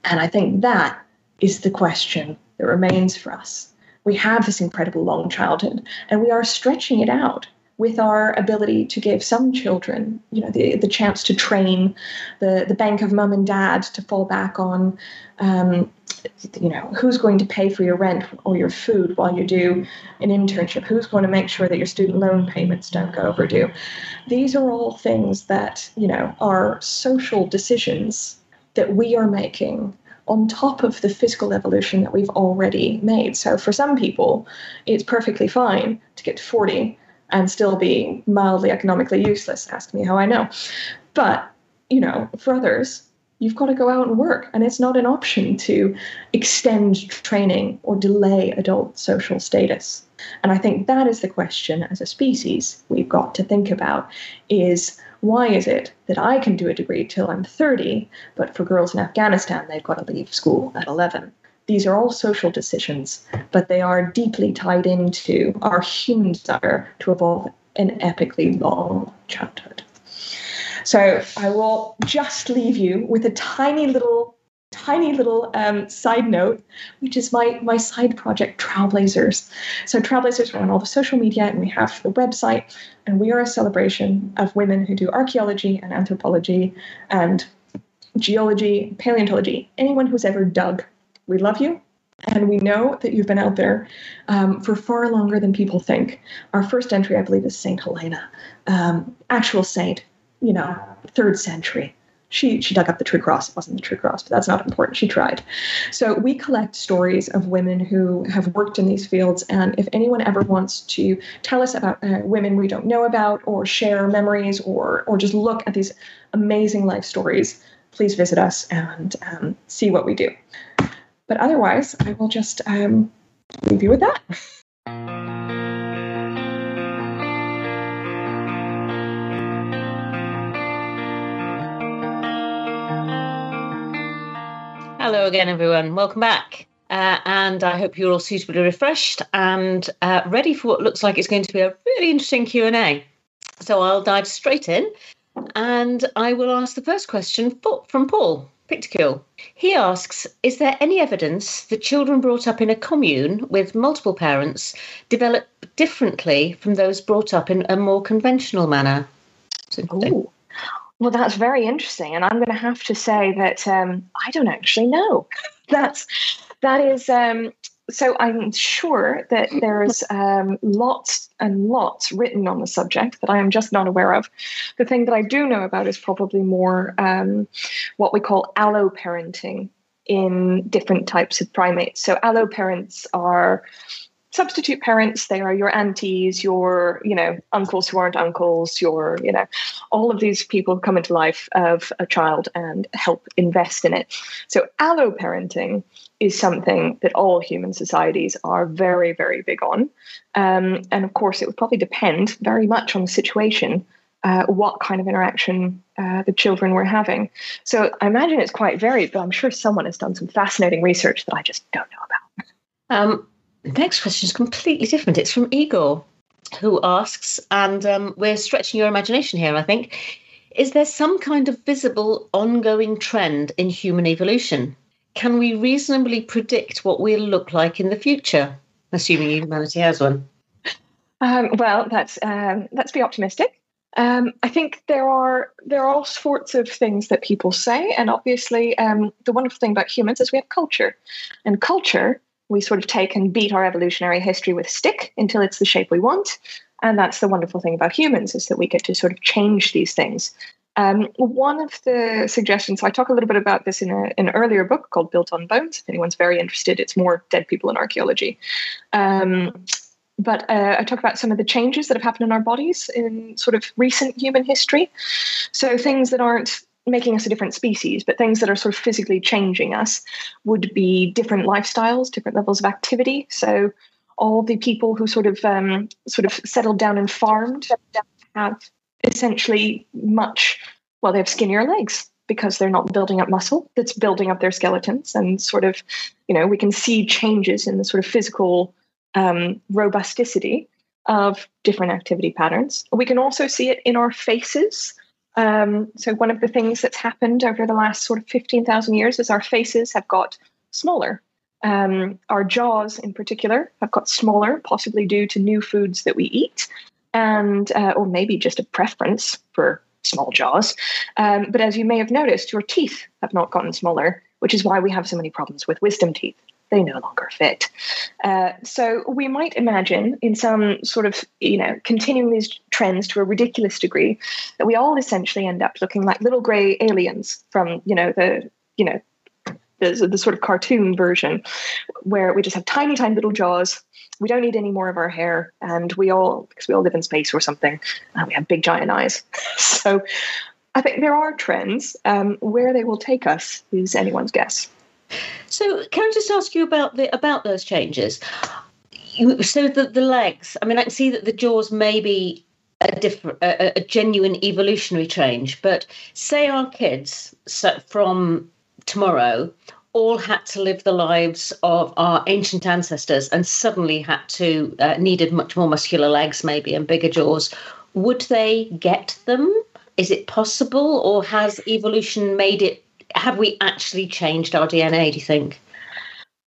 And I think that is the question that remains for us we have this incredible long childhood and we are stretching it out with our ability to give some children, you know, the, the chance to train, the, the bank of mum and dad to fall back on, um, you know, who's going to pay for your rent or your food while you do an internship? Who's going to make sure that your student loan payments don't go overdue? These are all things that, you know, are social decisions that we are making on top of the physical evolution that we've already made. So for some people, it's perfectly fine to get to 40 and still be mildly economically useless. Ask me how I know. But, you know, for others, you've got to go out and work. And it's not an option to extend training or delay adult social status. And I think that is the question as a species we've got to think about is why is it that I can do a degree till I'm 30, but for girls in Afghanistan, they've got to leave school at 11? These are all social decisions, but they are deeply tied into our human desire to evolve an epically long childhood. So I will just leave you with a tiny little, tiny little um, side note, which is my my side project, TrowelBlazers. So TrowelBlazers are on all the social media, and we have the website, and we are a celebration of women who do archaeology and anthropology and geology, paleontology, anyone who's ever dug. We love you. And we know that you've been out there um, for far longer than people think. Our first entry, I believe, is Saint Helena, um, actual saint, you know, third century. She, she dug up the true cross. It wasn't the true cross, but that's not important. She tried. So we collect stories of women who have worked in these fields. And if anyone ever wants to tell us about uh, women we don't know about, or share memories, or or just look at these amazing life stories, please visit us and um, see what we do. But otherwise, I will just um, leave you with that. Hello again, everyone. Welcome back. Uh, and I hope you're all suitably refreshed and uh, ready for what looks like it's going to be a really interesting Q&A. So I'll dive straight in and I will ask the first question from Paul Picticule. He asks Is there any evidence that children brought up in a commune with multiple parents develop differently from those brought up in a more conventional manner? Ooh. Well, that's very interesting, and I'm going to have to say that um, I don't actually know. that's that is um, so. I'm sure that there's um, lots and lots written on the subject that I am just not aware of. The thing that I do know about is probably more um, what we call alloparenting in different types of primates. So alloparents are substitute parents they are your aunties your you know uncles who aren't uncles your you know all of these people come into life of a child and help invest in it. So allo parenting is something that all human societies are very very big on. Um, and of course it would probably depend very much on the situation uh, what kind of interaction uh, the children were having. So i imagine it's quite varied but i'm sure someone has done some fascinating research that i just don't know about. Um, next question is completely different. It's from Igor, who asks, and um, we're stretching your imagination here, I think. Is there some kind of visible ongoing trend in human evolution? Can we reasonably predict what we'll look like in the future, assuming humanity has one? Um, well, that's um, let's be optimistic. Um, I think there are there are all sorts of things that people say, and obviously, um, the wonderful thing about humans is we have culture, and culture we sort of take and beat our evolutionary history with a stick until it's the shape we want. And that's the wonderful thing about humans is that we get to sort of change these things. Um, one of the suggestions, so I talk a little bit about this in a, an earlier book called Built on Bones. If anyone's very interested, it's more dead people in archaeology. Um, but uh, I talk about some of the changes that have happened in our bodies in sort of recent human history. So things that aren't making us a different species, but things that are sort of physically changing us would be different lifestyles, different levels of activity. So all the people who sort of um, sort of settled down and farmed have essentially much well, they have skinnier legs because they're not building up muscle that's building up their skeletons and sort of you know we can see changes in the sort of physical um, robusticity of different activity patterns we can also see it in our faces um, so one of the things that's happened over the last sort of 15,000 years is our faces have got smaller. Um, our jaws, in particular, have got smaller, possibly due to new foods that we eat, and uh, or maybe just a preference for small jaws. Um, but as you may have noticed, your teeth have not gotten smaller, which is why we have so many problems with wisdom teeth they no longer fit. Uh, so we might imagine, in some sort of, you know, continuing these trends to a ridiculous degree, that we all essentially end up looking like little grey aliens from, you know, the, you know, the, the sort of cartoon version, where we just have tiny, tiny little jaws. We don't need any more of our hair, and we all, because we all live in space or something, uh, we have big giant eyes. so I think there are trends. Um, where they will take us is anyone's guess. So, can I just ask you about the about those changes? So the the legs. I mean, I can see that the jaws may be a different, a, a genuine evolutionary change. But say our kids from tomorrow all had to live the lives of our ancient ancestors and suddenly had to uh, needed much more muscular legs maybe and bigger jaws would they get them is it possible or has evolution made it have we actually changed our dna do you think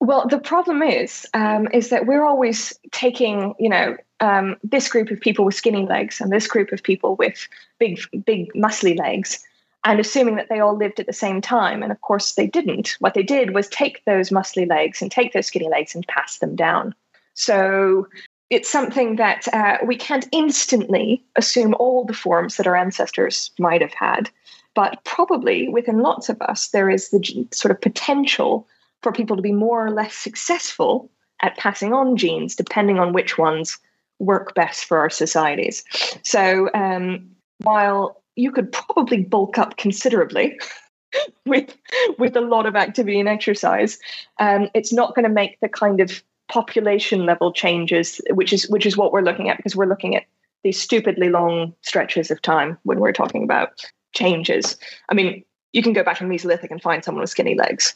well the problem is um, is that we're always taking you know um, this group of people with skinny legs and this group of people with big big muscly legs and assuming that they all lived at the same time. And of course, they didn't. What they did was take those muscly legs and take those skinny legs and pass them down. So it's something that uh, we can't instantly assume all the forms that our ancestors might have had. But probably within lots of us, there is the sort of potential for people to be more or less successful at passing on genes, depending on which ones work best for our societies. So um, while you could probably bulk up considerably with with a lot of activity and exercise. Um, it's not going to make the kind of population level changes, which is which is what we're looking at because we're looking at these stupidly long stretches of time when we're talking about changes. I mean, you can go back in Mesolithic and find someone with skinny legs.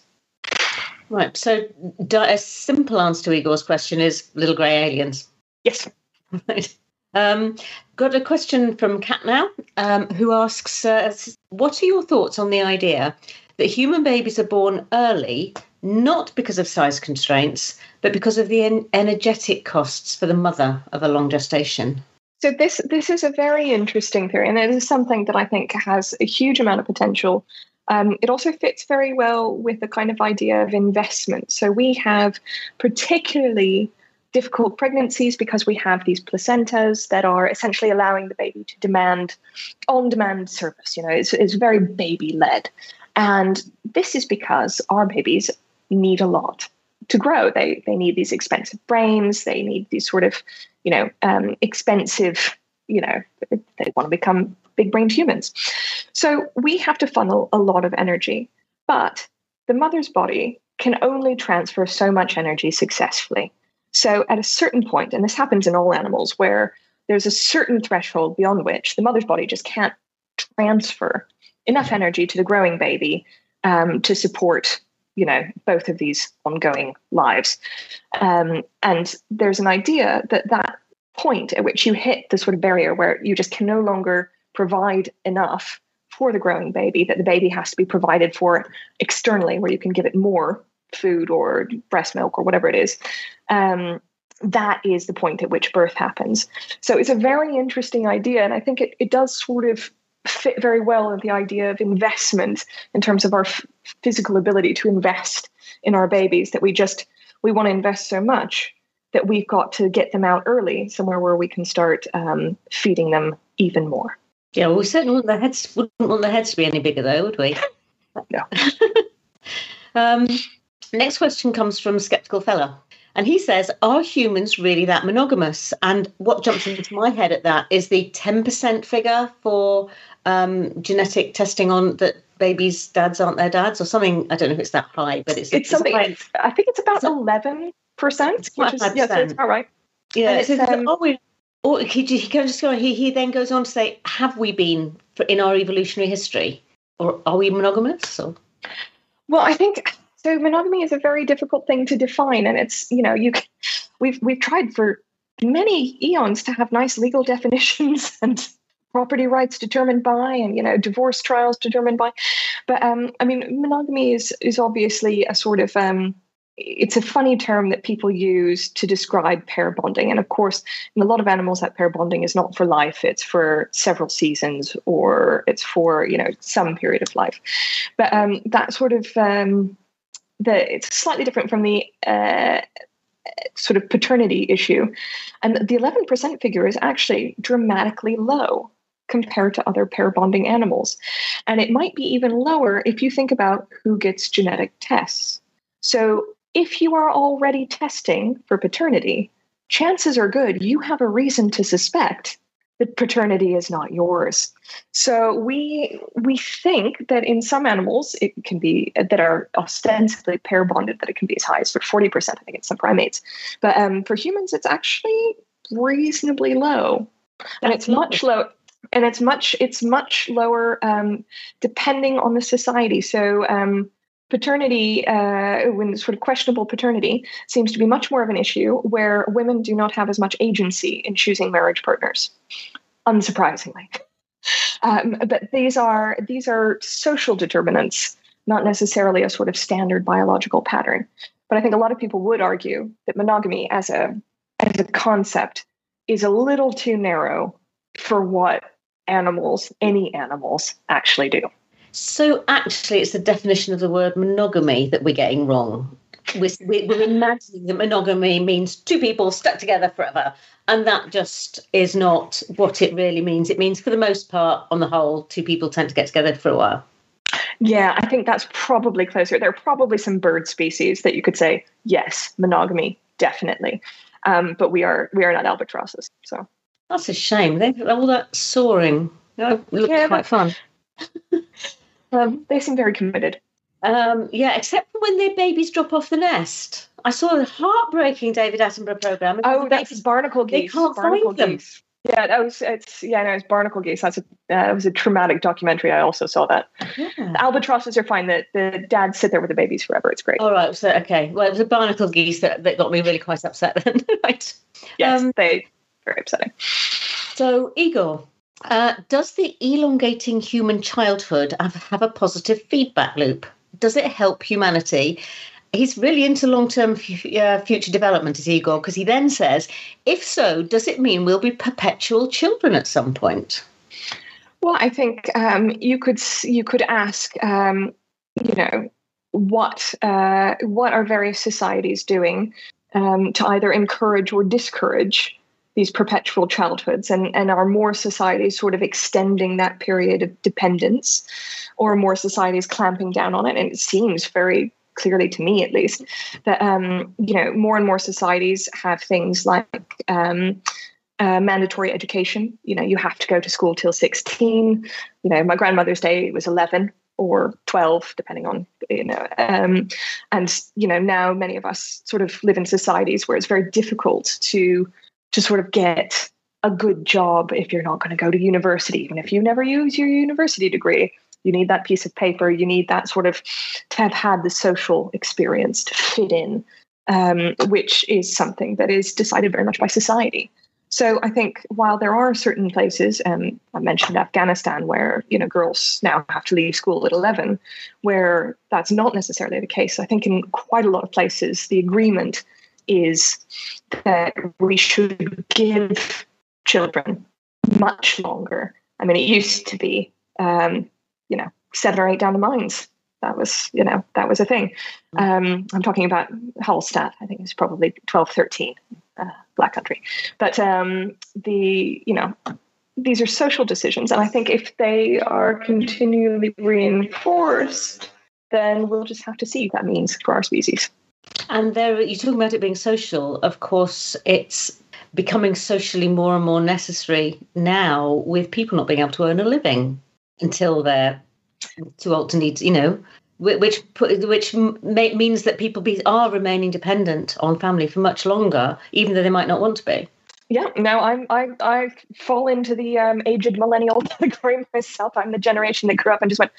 Right. So, a simple answer to Igor's question is little grey aliens. Yes. Right. Um, got a question from Kat now, um, who asks, uh, "What are your thoughts on the idea that human babies are born early, not because of size constraints, but because of the en- energetic costs for the mother of a long gestation?" So this this is a very interesting theory, and it is something that I think has a huge amount of potential. Um, it also fits very well with the kind of idea of investment. So we have particularly difficult pregnancies because we have these placentas that are essentially allowing the baby to demand on demand service. You know, it's, it's very baby led. And this is because our babies need a lot to grow. They, they need these expensive brains, they need these sort of, you know, um, expensive, you know, they want to become big brained humans. So we have to funnel a lot of energy. But the mother's body can only transfer so much energy successfully. So at a certain point, and this happens in all animals, where there's a certain threshold beyond which the mother's body just can't transfer enough energy to the growing baby um, to support you know both of these ongoing lives um, and there's an idea that that point at which you hit the sort of barrier where you just can no longer provide enough for the growing baby that the baby has to be provided for externally where you can give it more food or breast milk or whatever it is, um, that is the point at which birth happens. So it's a very interesting idea. And I think it, it does sort of fit very well with the idea of investment in terms of our f- physical ability to invest in our babies, that we just, we want to invest so much that we've got to get them out early somewhere where we can start um, feeding them even more. Yeah, well, we certainly want the heads wouldn't want the heads to be any bigger, though, would we? Yeah. um, Next question comes from Skeptical Fella. And he says, Are humans really that monogamous? And what jumps into my head at that is the 10% figure for um, genetic testing on that babies' dads aren't their dads, or something. I don't know if it's that high, but it's, it's, something. I think it's about 11%, which is, yeah, so it's about right. Yeah, so um, we, or he, he goes he, he then goes on to say, Have we been in our evolutionary history? Or are we monogamous? Or? Well, I think so monogamy is a very difficult thing to define, and it's you know you we've we've tried for many eons to have nice legal definitions and property rights determined by and you know divorce trials determined by. But um i mean monogamy is is obviously a sort of um it's a funny term that people use to describe pair bonding. And of course in a lot of animals that pair bonding is not for life. It's for several seasons or it's for you know some period of life. But um that sort of um the it's slightly different from the uh, sort of paternity issue, and the eleven percent figure is actually dramatically low compared to other pair bonding animals, and it might be even lower if you think about who gets genetic tests. So if you are already testing for paternity, chances are good you have a reason to suspect that paternity is not yours. So we we think that in some animals it can be that are ostensibly pair bonded that it can be as high as forty percent. I think in some primates, but um, for humans it's actually reasonably low, and it's much low. And it's much it's much lower um, depending on the society. So um, paternity, uh, when sort of questionable paternity, seems to be much more of an issue where women do not have as much agency in choosing marriage partners, unsurprisingly. Um, but these are these are social determinants, not necessarily a sort of standard biological pattern. But I think a lot of people would argue that monogamy as a as a concept is a little too narrow for what animals, any animals, actually do. So actually, it's the definition of the word monogamy that we're getting wrong. We're, we're imagining that monogamy means two people stuck together forever. And that just is not what it really means. It means, for the most part, on the whole, two people tend to get together for a while. Yeah, I think that's probably closer. There are probably some bird species that you could say, yes, monogamy, definitely. Um, but we are we are not albatrosses. So that's a shame. They all that soaring. Know, yeah, quite fun. Um, they seem very committed. Um, yeah, except for when their babies drop off the nest. I saw a heartbreaking David Attenborough program. Oh, that's babies, barnacle geese. They can't barnacle find them. Geese. Yeah, that was it's yeah, no, it's barnacle geese. That's a uh, was a traumatic documentary. I also saw that. Yeah. The albatrosses are fine. The the dads sit there with the babies forever. It's great. All right, so okay. Well, it was a barnacle geese that, that got me really quite upset then. right. Yes, um, they very upsetting. So Igor, uh, does the elongating human childhood have, have a positive feedback loop? Does it help humanity? He's really into long term f- uh, future development, is Igor, because he then says, if so, does it mean we'll be perpetual children at some point? Well, I think um, you could you could ask, um, you know, what uh, what are various societies doing um, to either encourage or discourage these perpetual childhoods and, and are more societies sort of extending that period of dependence or more societies clamping down on it. And it seems very clearly to me at least that um, you know more and more societies have things like um, uh, mandatory education. You know you have to go to school till 16 you know my grandmother's day was 11 or 12 depending on you know um, and you know now many of us sort of live in societies where it's very difficult to to sort of get a good job if you're not going to go to university, even if you never use your university degree. You need that piece of paper. You need that sort of to have had the social experience to fit in, um, which is something that is decided very much by society. So I think while there are certain places, um, I mentioned Afghanistan, where you know girls now have to leave school at eleven, where that's not necessarily the case. I think in quite a lot of places the agreement is that we should give children much longer. I mean, it used to be, um, you know, seven or eight down the mines. That was, you know, that was a thing. Um, I'm talking about Hallstatt. I think it's probably 12, 13, uh, Black Country. But um, the, you know, these are social decisions. And I think if they are continually reinforced, then we'll just have to see what that means for our species. And there, you're talking about it being social. Of course, it's becoming socially more and more necessary now with people not being able to earn a living until they're too old to need, you know, which which means that people be, are remaining dependent on family for much longer, even though they might not want to be. Yeah, no, I'm I I fall into the um, aged millennial category myself. I'm the generation that grew up and just went,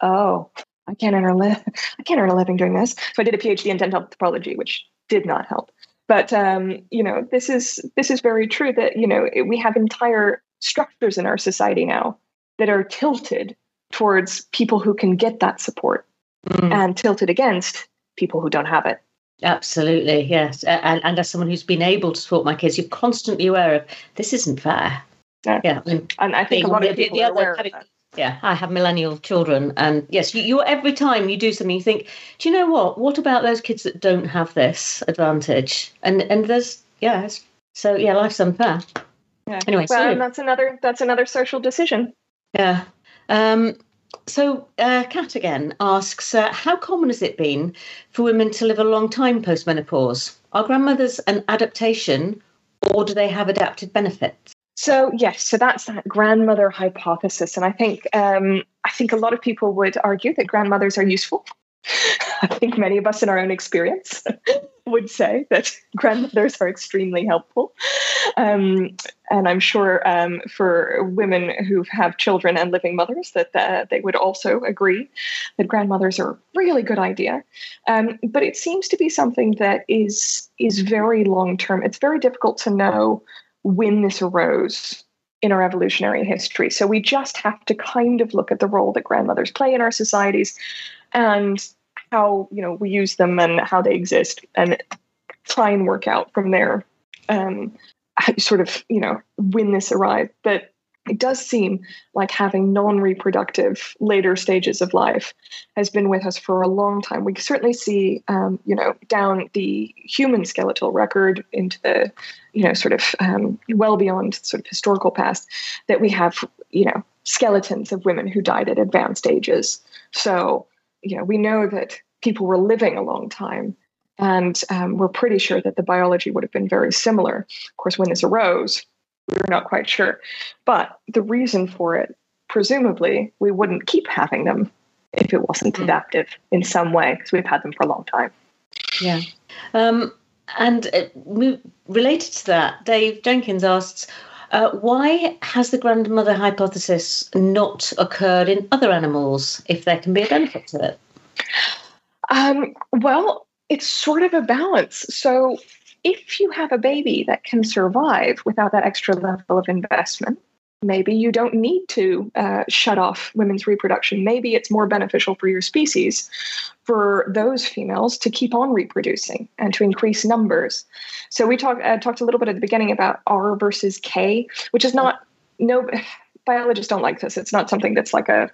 oh, I can't earn a li- I can't earn a living doing this. So I did a PhD in dental anthropology, which did not help. But um, you know, this is this is very true that you know we have entire structures in our society now that are tilted towards people who can get that support mm. and tilted against people who don't have it. Absolutely, yes. And, and as someone who's been able to support my kids, you're constantly aware of this isn't fair. Yeah, yeah. And I think a lot of people the, the are aware of that yeah, I have millennial children, and yes, you, you every time you do something, you think, do you know what? What about those kids that don't have this advantage? And and there's yeah, so yeah, life's unfair. Yeah. Anyway, well, so, that's another that's another social decision. Yeah. Um, so, uh, Kat again asks, uh, how common has it been for women to live a long time post menopause? Are grandmothers an adaptation, or do they have adapted benefits? So yes, so that's that grandmother hypothesis, and I think um, I think a lot of people would argue that grandmothers are useful. I think many of us, in our own experience, would say that grandmothers are extremely helpful, um, and I'm sure um, for women who have children and living mothers that uh, they would also agree that grandmothers are a really good idea. Um, but it seems to be something that is is very long term. It's very difficult to know when this arose in our evolutionary history. So we just have to kind of look at the role that grandmothers play in our societies and how you know we use them and how they exist and try and work out from there um, sort of you know when this arrived but it does seem like having non-reproductive later stages of life has been with us for a long time. We certainly see, um, you know, down the human skeletal record into the, you know, sort of um, well beyond sort of historical past that we have, you know, skeletons of women who died at advanced ages. So, you know, we know that people were living a long time. And um, we're pretty sure that the biology would have been very similar. Of course, when this arose, we were not quite sure. But the reason for it, presumably, we wouldn't keep having them if it wasn't mm. adaptive in some way, because we've had them for a long time. Yeah. Um, and uh, related to that, Dave Jenkins asks, uh, why has the grandmother hypothesis not occurred in other animals if there can be a benefit to it? Um, well, it's sort of a balance. So if you have a baby that can survive without that extra level of investment, maybe you don't need to uh, shut off women's reproduction. Maybe it's more beneficial for your species for those females to keep on reproducing and to increase numbers. So we talked uh, talked a little bit at the beginning about R versus K, which is not no biologists don't like this. It's not something that's like a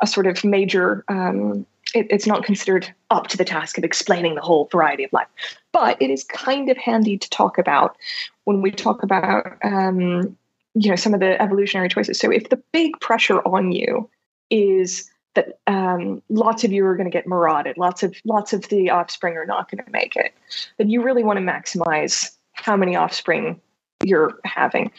a sort of major um, it, it's not considered up to the task of explaining the whole variety of life. But it is kind of handy to talk about when we talk about um, you know some of the evolutionary choices. So if the big pressure on you is that um, lots of you are going to get marauded, lots of lots of the offspring are not going to make it, then you really want to maximize how many offspring you're having.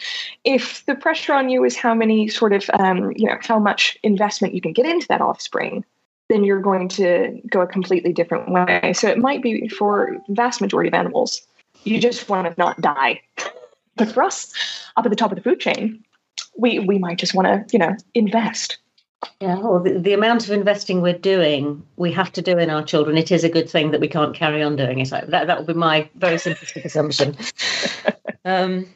If the pressure on you is how many sort of um, you know how much investment you can get into that offspring, then you're going to go a completely different way. So it might be for vast majority of animals, you just want to not die. But for us, up at the top of the food chain, we we might just want to, you know, invest. Yeah, well, the, the, amount of investing we're doing, we have to do in our children. It is a good thing that we can't carry on doing it. That that would be my very simplistic assumption. um,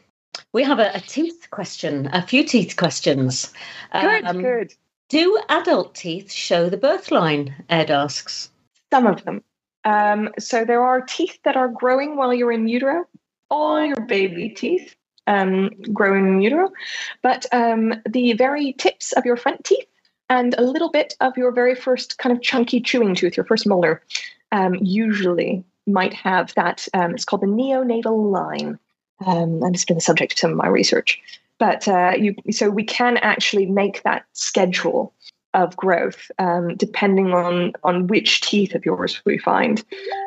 we have a, a, teeth question, a few teeth questions. Good, um, good. Do adult teeth show the birth line? Ed asks. Some of them. Um, so there are teeth that are growing while you're in utero. All your baby teeth um, grow in utero, but um, the very tips of your front teeth and a little bit of your very first kind of chunky chewing tooth, your first molar, um, usually might have that. Um, it's called the neonatal line, um, and it's been the subject of some of my research. But uh, you, so we can actually make that schedule of growth um, depending on on which teeth of yours we find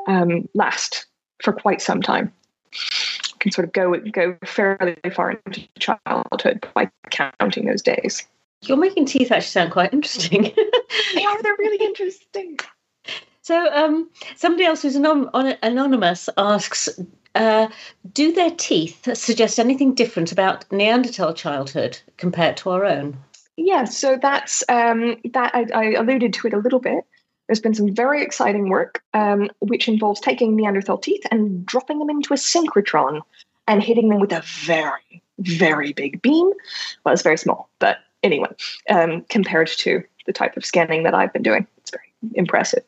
um, last for quite some time. You can sort of go go fairly far into childhood by counting those days. You're making teeth actually sound quite interesting. they are. They're really interesting. So, um, somebody else who's anon- anonymous asks uh, do their teeth suggest anything different about Neanderthal childhood compared to our own? Yeah, so that's um, that. I, I, alluded to it a little bit. There's been some very exciting work um, which involves taking Neanderthal teeth and dropping them into a synchrotron and hitting them with a very, very big beam. Well, it's very small, but anyway, um, compared to the type of scanning that I've been doing, it's very impressive.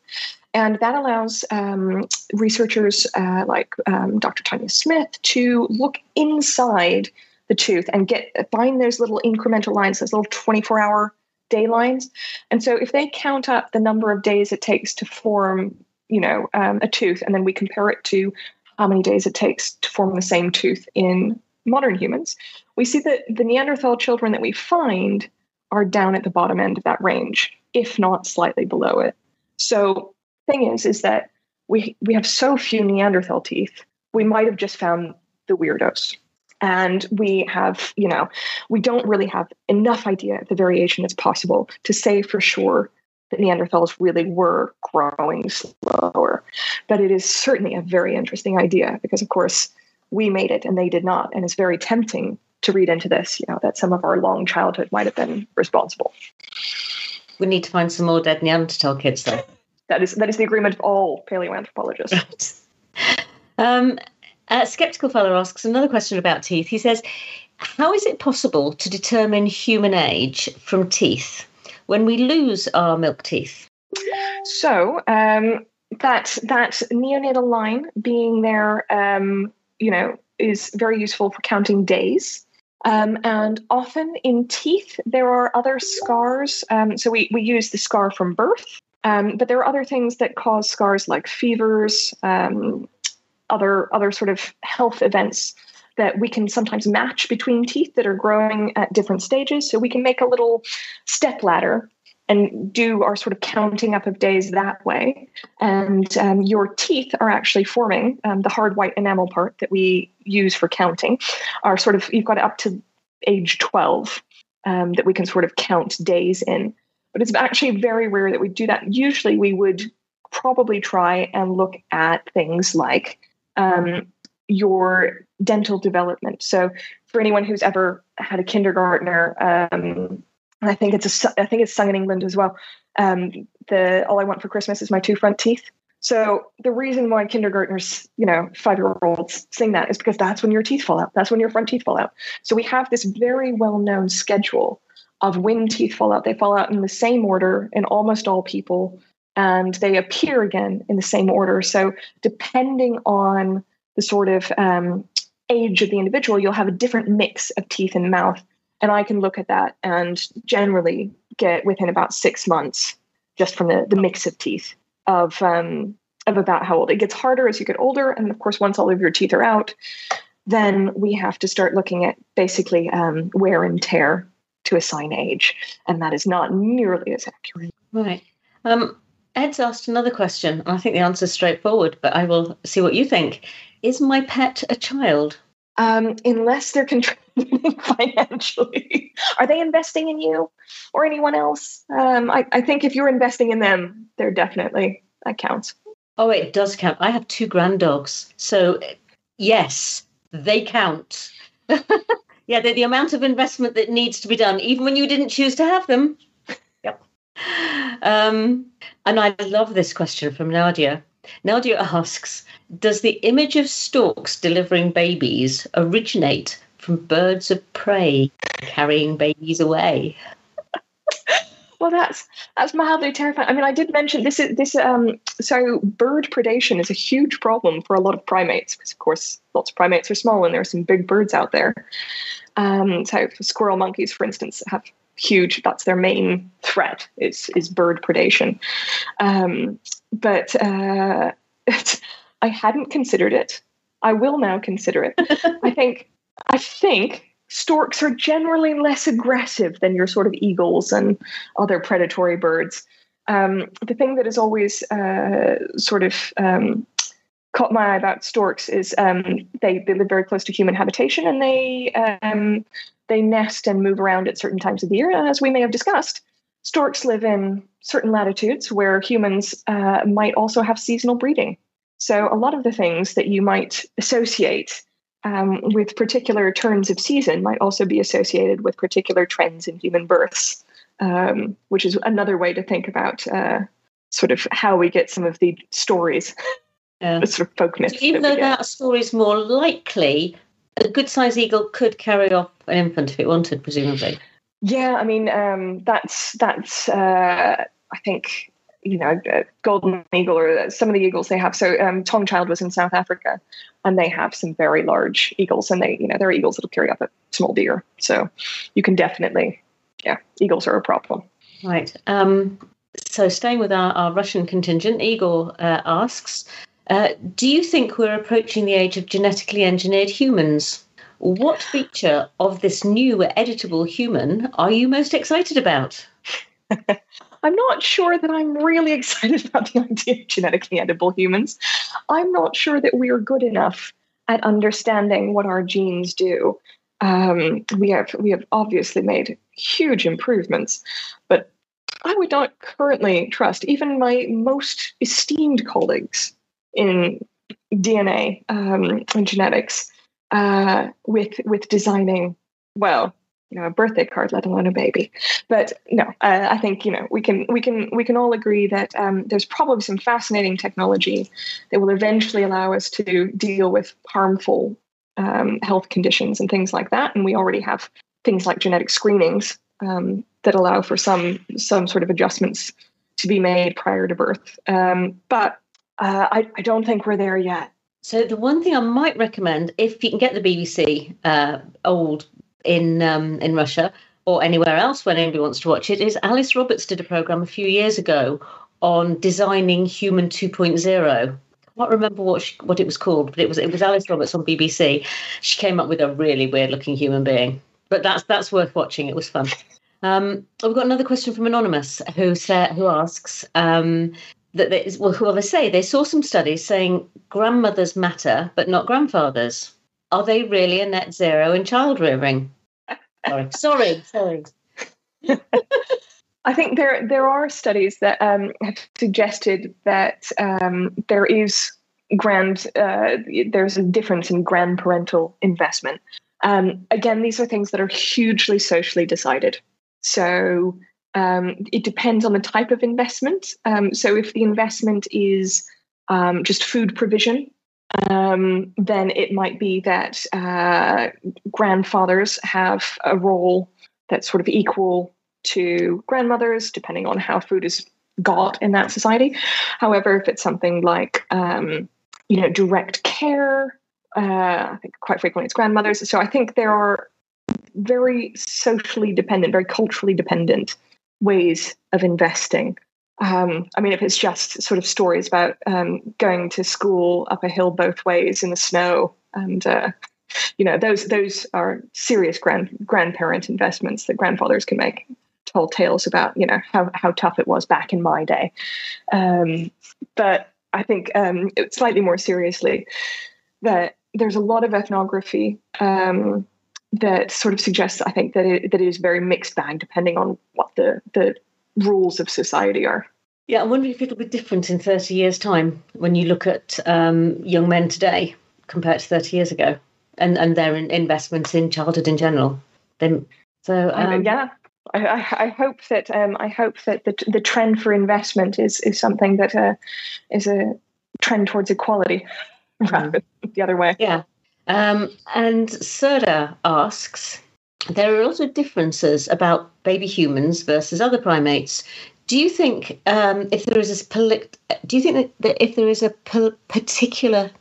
And that allows um, researchers uh, like um, Dr. Tanya Smith to look inside the tooth and get find those little incremental lines, those little 24 hour day lines. And so if they count up the number of days it takes to form, you know, um, a tooth, and then we compare it to how many days it takes to form the same tooth in modern humans, we see that the Neanderthal children that we find are down at the bottom end of that range, if not slightly below it. So thing is, is that we we have so few Neanderthal teeth. We might have just found the weirdos. And we have, you know, we don't really have enough idea of the variation that's possible to say for sure that Neanderthals really were growing slower. But it is certainly a very interesting idea because, of course, we made it and they did not. And it's very tempting to read into this, you know, that some of our long childhood might have been responsible. We need to find some more dead Neanderthal kids, though. That is that is the agreement of all paleoanthropologists. um, a skeptical fellow asks another question about teeth. He says, "How is it possible to determine human age from teeth when we lose our milk teeth?" So um, that that neonatal line being there, um, you know, is very useful for counting days. Um, and often in teeth, there are other scars. Um, so we, we use the scar from birth, um, but there are other things that cause scars like fevers, um, other, other sort of health events that we can sometimes match between teeth that are growing at different stages. So we can make a little step ladder and do our sort of counting up of days that way. And um, your teeth are actually forming um, the hard white enamel part that we use for counting. Are sort of you've got up to age twelve um, that we can sort of count days in. But it's actually very rare that we do that. Usually, we would probably try and look at things like um, your dental development. So, for anyone who's ever had a kindergartner um, I think it's a, I think it's sung in England as well. Um, the all I want for Christmas is my two front teeth. So the reason why kindergartners, you know, five year olds sing that is because that's when your teeth fall out. That's when your front teeth fall out. So we have this very well known schedule of when teeth fall out. They fall out in the same order in almost all people, and they appear again in the same order. So depending on the sort of um, age of the individual, you'll have a different mix of teeth the mouth and I can look at that and generally get within about six months just from the, the mix of teeth of um, of about how old. It gets harder as you get older, and of course, once all of your teeth are out, then we have to start looking at basically um, wear and tear to assign age, and that is not nearly as accurate. Right. Um, Ed's asked another question, and I think the answer is straightforward, but I will see what you think. Is my pet a child? um, unless they're contributing financially. Are they investing in you or anyone else? Um, I, I, think if you're investing in them, they're definitely that counts. Oh, it does count. I have two grand dogs, so yes, they count. yeah, the, the amount of investment that needs to be done, even when you didn't choose to have them. Yep. Um, and I love this question from Nadia. Nadia asks Does the image of storks delivering babies originate from birds of prey carrying babies away? Well that's that's mildly terrifying i mean i did mention this is this um so bird predation is a huge problem for a lot of primates because of course lots of primates are small and there are some big birds out there um so squirrel monkeys for instance have huge that's their main threat is is bird predation um but uh, I hadn't considered it. I will now consider it. I think I think storks are generally less aggressive than your sort of eagles and other predatory birds. Um, the thing that has always uh, sort of um, caught my eye about storks is um, they, they live very close to human habitation and they um, they nest and move around at certain times of the year. As we may have discussed, storks live in certain latitudes where humans uh, might also have seasonal breeding. So, a lot of the things that you might associate um, with particular turns of season might also be associated with particular trends in human births, um, which is another way to think about uh, sort of how we get some of the stories, yeah. the sort of folk myths. even that though that story is more likely, a good sized eagle could carry off an infant if it wanted, presumably. Yeah, I mean um, that's that's uh, I think you know uh, golden eagle or some of the eagles they have. So um, Taung Child was in South Africa, and they have some very large eagles, and they you know there are eagles that'll carry up a small deer. So you can definitely yeah eagles are a problem. Right. Um, so staying with our, our Russian contingent, Igor uh, asks, uh, do you think we're approaching the age of genetically engineered humans? What feature of this new editable human are you most excited about? I'm not sure that I'm really excited about the idea of genetically edible humans. I'm not sure that we are good enough at understanding what our genes do. Um, we have we have obviously made huge improvements, but I would not currently trust even my most esteemed colleagues in DNA um, and genetics uh, with with designing well you know a birthday card let alone a baby. But no uh, i think you know we can we can we can all agree that um, there's probably some fascinating technology that will eventually allow us to deal with harmful um, health conditions and things like that. And we already have things like genetic screenings um, that allow for some some sort of adjustments to be made prior to birth. Um, but uh, I, I don't think we're there yet. So the one thing I might recommend, if you can get the BBC uh, old in um, in Russia or anywhere else when anybody wants to watch it is Alice Roberts did a program a few years ago on designing Human 2.0. I can't remember what she, what it was called, but it was it was Alice Roberts on BBC. She came up with a really weird looking human being, but that's that's worth watching. It was fun. Um, we've got another question from anonymous who sa- who asks um, that they, well, well they say they saw some studies saying grandmothers matter but not grandfathers. Are they really a net zero in child rearing? sorry, sorry, sorry. I think there there are studies that um, have suggested that um, there is grand uh, there's a difference in grand parental investment. Um, again, these are things that are hugely socially decided. So um, it depends on the type of investment. Um, so if the investment is um, just food provision, um, then it might be that uh, grandfathers have a role that's sort of equal to grandmothers, depending on how food is got in that society. However, if it's something like um, you know direct care, uh, I think quite frequently it's grandmothers. So I think there are very socially dependent, very culturally dependent ways of investing um, I mean, if it's just sort of stories about um, going to school up a hill both ways in the snow, and uh, you know, those those are serious grand grandparent investments that grandfathers can make. Told tales about you know how how tough it was back in my day, um, but I think um, slightly more seriously that there's a lot of ethnography um, that sort of suggests I think that it, that it is very mixed bag depending on what the the rules of society are. Yeah, I'm wondering if it'll be different in 30 years' time when you look at um, young men today compared to 30 years ago and, and their investments in childhood in general. Then, so um, yeah, I, I, hope that um, I hope that the, the trend for investment is is something that uh, is a trend towards equality rather than the other way. Yeah. Um, and Serda asks, there are also differences about baby humans versus other primates. Do you think um, if there is a polit- do you think that, if there is a particular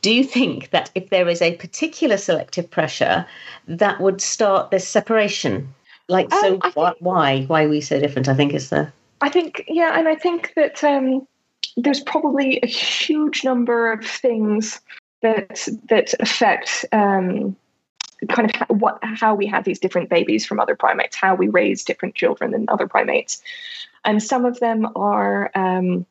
do you think that if there is a particular selective pressure that would start this separation? Like, um, so think, why why are we so different? I think is the. I think yeah, and I think that um, there's probably a huge number of things that that affect um, kind of what how we have these different babies from other primates, how we raise different children than other primates, and some of them are um,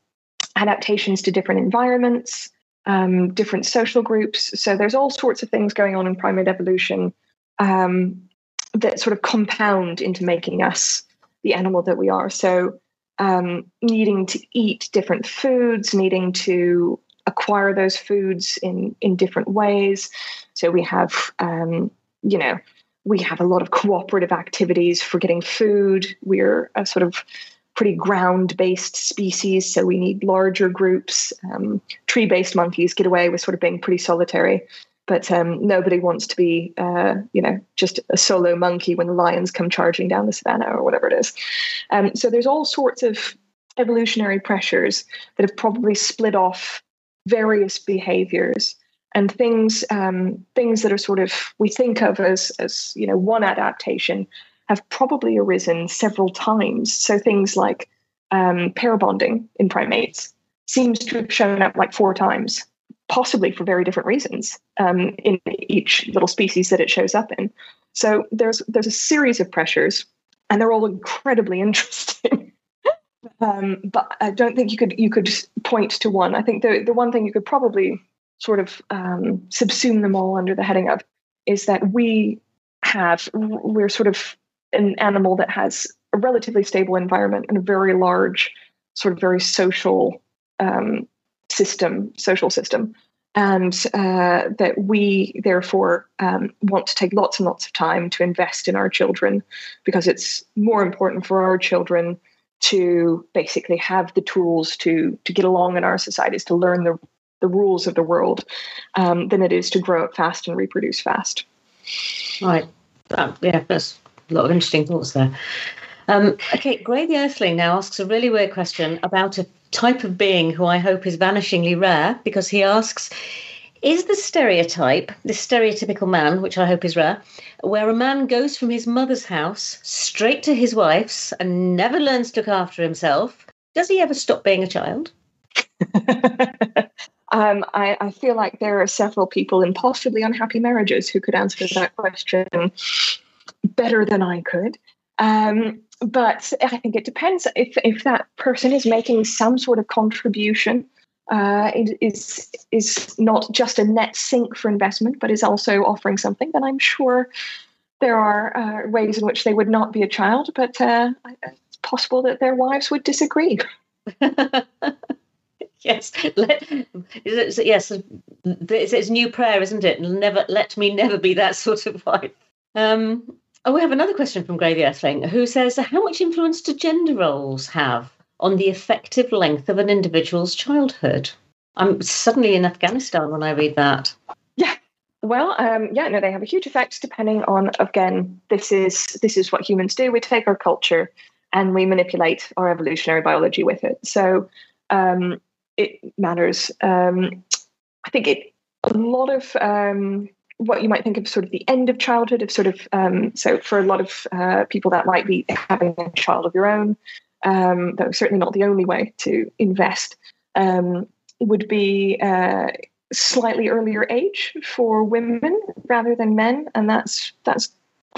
adaptations to different environments, um, different social groups. So there's all sorts of things going on in primate evolution um, that sort of compound into making us the animal that we are. So um, needing to eat different foods, needing to acquire those foods in in different ways. So we have, um, you know, we have a lot of cooperative activities for getting food. We're a sort of pretty ground based species, so we need larger groups. Um, Tree based monkeys get away with sort of being pretty solitary. But um, nobody wants to be, uh, you know, just a solo monkey when the lions come charging down the savannah or whatever it is. Um, so there's all sorts of evolutionary pressures that have probably split off various behaviors and things um, things that are sort of we think of as as you know one adaptation have probably arisen several times. So things like um, pair bonding in primates seems to have shown up like four times, possibly for very different reasons um, in each little species that it shows up in. So there's there's a series of pressures, and they're all incredibly interesting. Um, but I don't think you could you could point to one. I think the the one thing you could probably sort of um, subsume them all under the heading of is that we have we're sort of an animal that has a relatively stable environment and a very large sort of very social um, system social system. And uh, that we therefore um, want to take lots and lots of time to invest in our children because it's more important for our children to basically have the tools to to get along in our societies to learn the the rules of the world um, than it is to grow up fast and reproduce fast. Right. Uh, yeah, there's a lot of interesting thoughts there. Um, okay, Gray the Earthling now asks a really weird question about a type of being who I hope is vanishingly rare because he asks Is the stereotype, this stereotypical man, which I hope is rare, where a man goes from his mother's house straight to his wife's and never learns to look after himself, does he ever stop being a child? um, I, I, feel like there are several people in possibly unhappy marriages who could answer that question better than I could. Um, but I think it depends if if that person is making some sort of contribution. Uh, is is not just a net sink for investment, but is also offering something. Then I'm sure there are uh, ways in which they would not be a child, but uh, it's possible that their wives would disagree. yes, let, yes, it's, it's new prayer, isn't it? Never let me never be that sort of wife. Um, oh, we have another question from Gravy Earthling, who says, "How much influence do gender roles have on the effective length of an individual's childhood?" I'm suddenly in Afghanistan when I read that. Yeah, well, um, yeah, no, they have a huge effect depending on. Again, this is this is what humans do. We take our culture and we manipulate our evolutionary biology with it. So um, it matters. Um, I think it a lot of um, what you might think of sort of the end of childhood of sort of um, so for a lot of uh, people that might be having a child of your own um, though certainly not the only way to invest um, would be uh, slightly earlier age for women rather than men and that's that's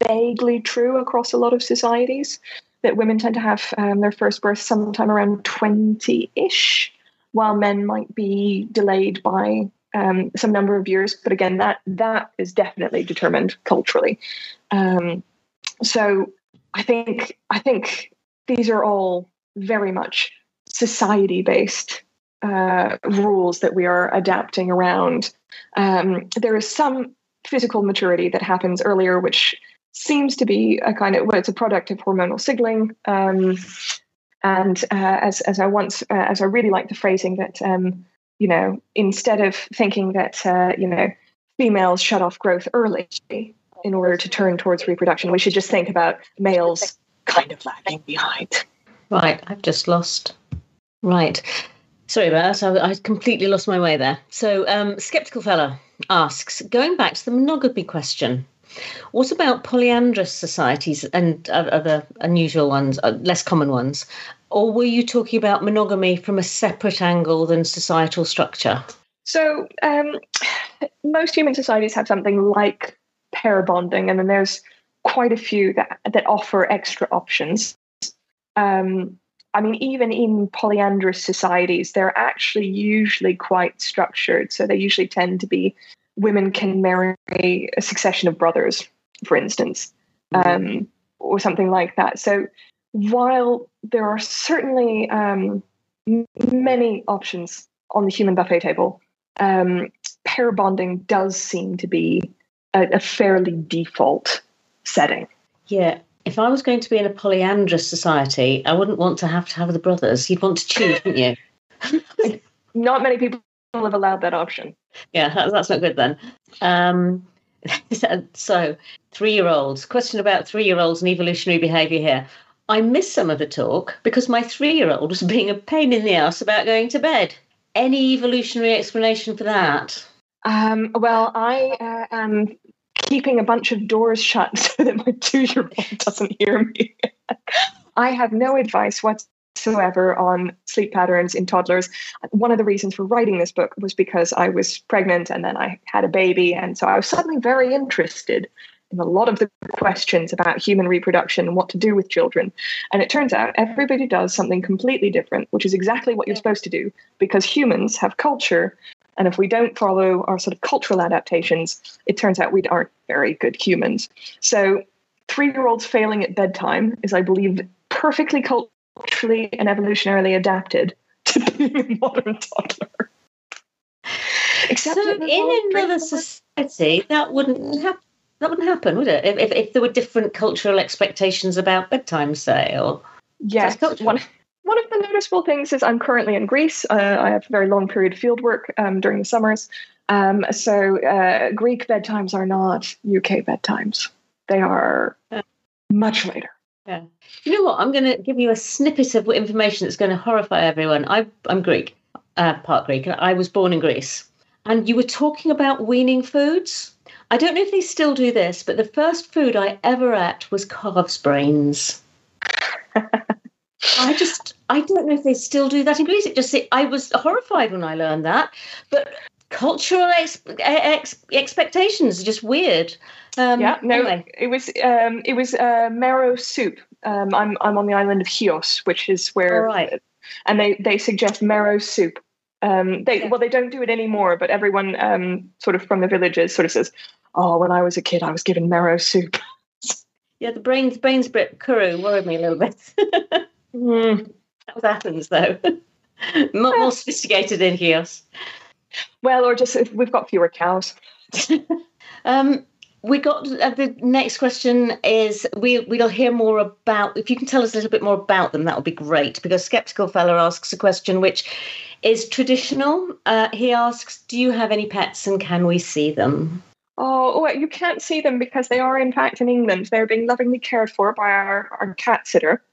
vaguely true across a lot of societies that women tend to have um, their first birth sometime around 20-ish while men might be delayed by um, some number of years. But again, that that is definitely determined culturally. Um, so I think I think these are all very much society based uh, rules that we are adapting around. Um, there is some physical maturity that happens earlier, which seems to be a kind of well, it's a product of hormonal signaling. And uh, as as I once uh, as I really like the phrasing that um, you know instead of thinking that uh, you know females shut off growth early in order to turn towards reproduction, we should just think about males kind of lagging behind. Right, I've just lost. Right. Sorry about that. I, I completely lost my way there. So, um, Skeptical Fella asks, going back to the monogamy question, what about polyandrous societies and other unusual ones, uh, less common ones? Or were you talking about monogamy from a separate angle than societal structure? So, um, most human societies have something like pair bonding, and then there's quite a few that, that offer extra options. Um, I mean, even in polyandrous societies, they're actually usually quite structured. So they usually tend to be women can marry a succession of brothers, for instance, mm-hmm. um, or something like that. So while there are certainly um, many options on the human buffet table, um, pair bonding does seem to be a, a fairly default setting. Yeah, if I was going to be in a polyandrous society, I wouldn't want to have to have the brothers. You'd want to choose, wouldn't you? Not many people have allowed that option. Yeah, that's not good then. Um, so, three year olds. Question about three year olds and evolutionary behaviour here. I missed some of the talk because my three year old was being a pain in the ass about going to bed. Any evolutionary explanation for that? Um, well, I uh, am keeping a bunch of doors shut so that my two year old doesn't hear me. I have no advice whatsoever whatsoever on sleep patterns in toddlers. One of the reasons for writing this book was because I was pregnant and then I had a baby. And so I was suddenly very interested in a lot of the questions about human reproduction and what to do with children. And it turns out everybody does something completely different, which is exactly what you're supposed to do because humans have culture And if we don't follow our sort of cultural adaptations, it turns out we aren't very good humans. So, three year olds failing at bedtime is, I believe, perfectly culturally and evolutionarily adapted to being a modern toddler. Except so in another society, that wouldn't happen. That wouldn't happen, would it? If, if, if there were different cultural expectations about bedtime, say, or yes, one one of the noticeable things is I'm currently in Greece. Uh, I have very long period field work um, during the summers. Um, so uh, Greek bedtimes are not UK bedtimes. They are much later. Yeah. You know what? I'm going to give you a snippet of information that's going to horrify everyone. I, am Greek, uh, part Greek. I was born in Greece. And you were talking about weaning foods. I don't know if they still do this, but the first food I ever ate was calves' brains. I just, I don't know if they still do that in Greece. It just, I was horrified when I learned that. But cultural ex- ex- expectations are just weird. Um, yeah, no, anyway. it was, um, it was uh, marrow soup. Um, I'm, I'm on the island of Chios, which is where, right. and they, they suggest marrow soup. Um, they well, they don't do it anymore, but everyone um, sort of from the villages sort of says, "Oh, when I was a kid, I was given marrow soup." yeah, the brains brains bit kuru worried me a little bit. Mm. That was Athens, though. more, more sophisticated in Chios. Well, or just we've got fewer cows. um, we got uh, the next question is we we'll hear more about if you can tell us a little bit more about them that would be great because skeptical fella asks a question which is traditional. Uh, he asks do you have any pets and can we see them? Oh well, you can't see them because they are in fact in england. They're being lovingly cared for by our, our cat sitter.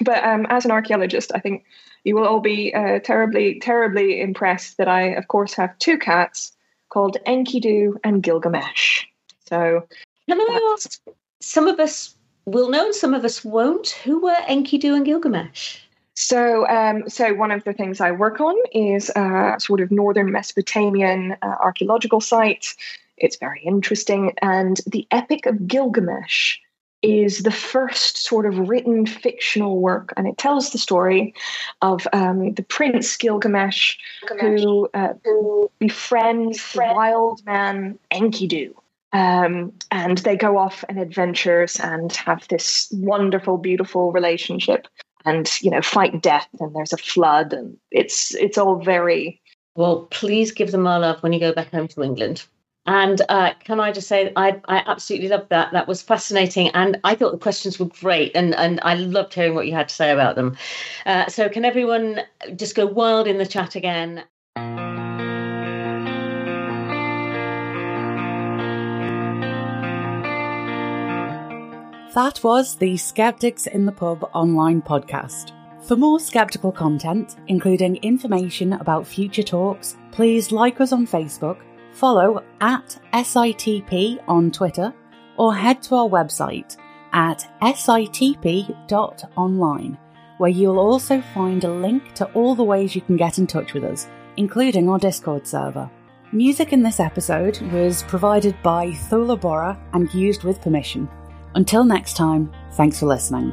But um, as an archaeologist, I think you will all be uh, terribly, terribly impressed that I, of course, have two cats called Enkidu and Gilgamesh. So, can I ask? Some of us will know, and some of us won't. Who were Enkidu and Gilgamesh? So, um, so one of the things I work on is uh, sort of northern Mesopotamian uh, archaeological sites. It's very interesting, and the Epic of Gilgamesh is the first sort of written fictional work, and it tells the story of um, the prince Gilgamesh, Gilgamesh. Who, uh, who befriends the wild man Enkidu. Um, and they go off on adventures and have this wonderful, beautiful relationship, and you know, fight death. And there's a flood, and it's it's all very well. Please give them our love when you go back home to England. And uh, can I just say, I, I absolutely loved that. That was fascinating. And I thought the questions were great. And, and I loved hearing what you had to say about them. Uh, so, can everyone just go wild in the chat again? That was the Skeptics in the Pub online podcast. For more skeptical content, including information about future talks, please like us on Facebook follow at SITP on Twitter or head to our website at sitp.online, where you'll also find a link to all the ways you can get in touch with us, including our Discord server. Music in this episode was provided by Thula Borah and used with permission. Until next time, thanks for listening.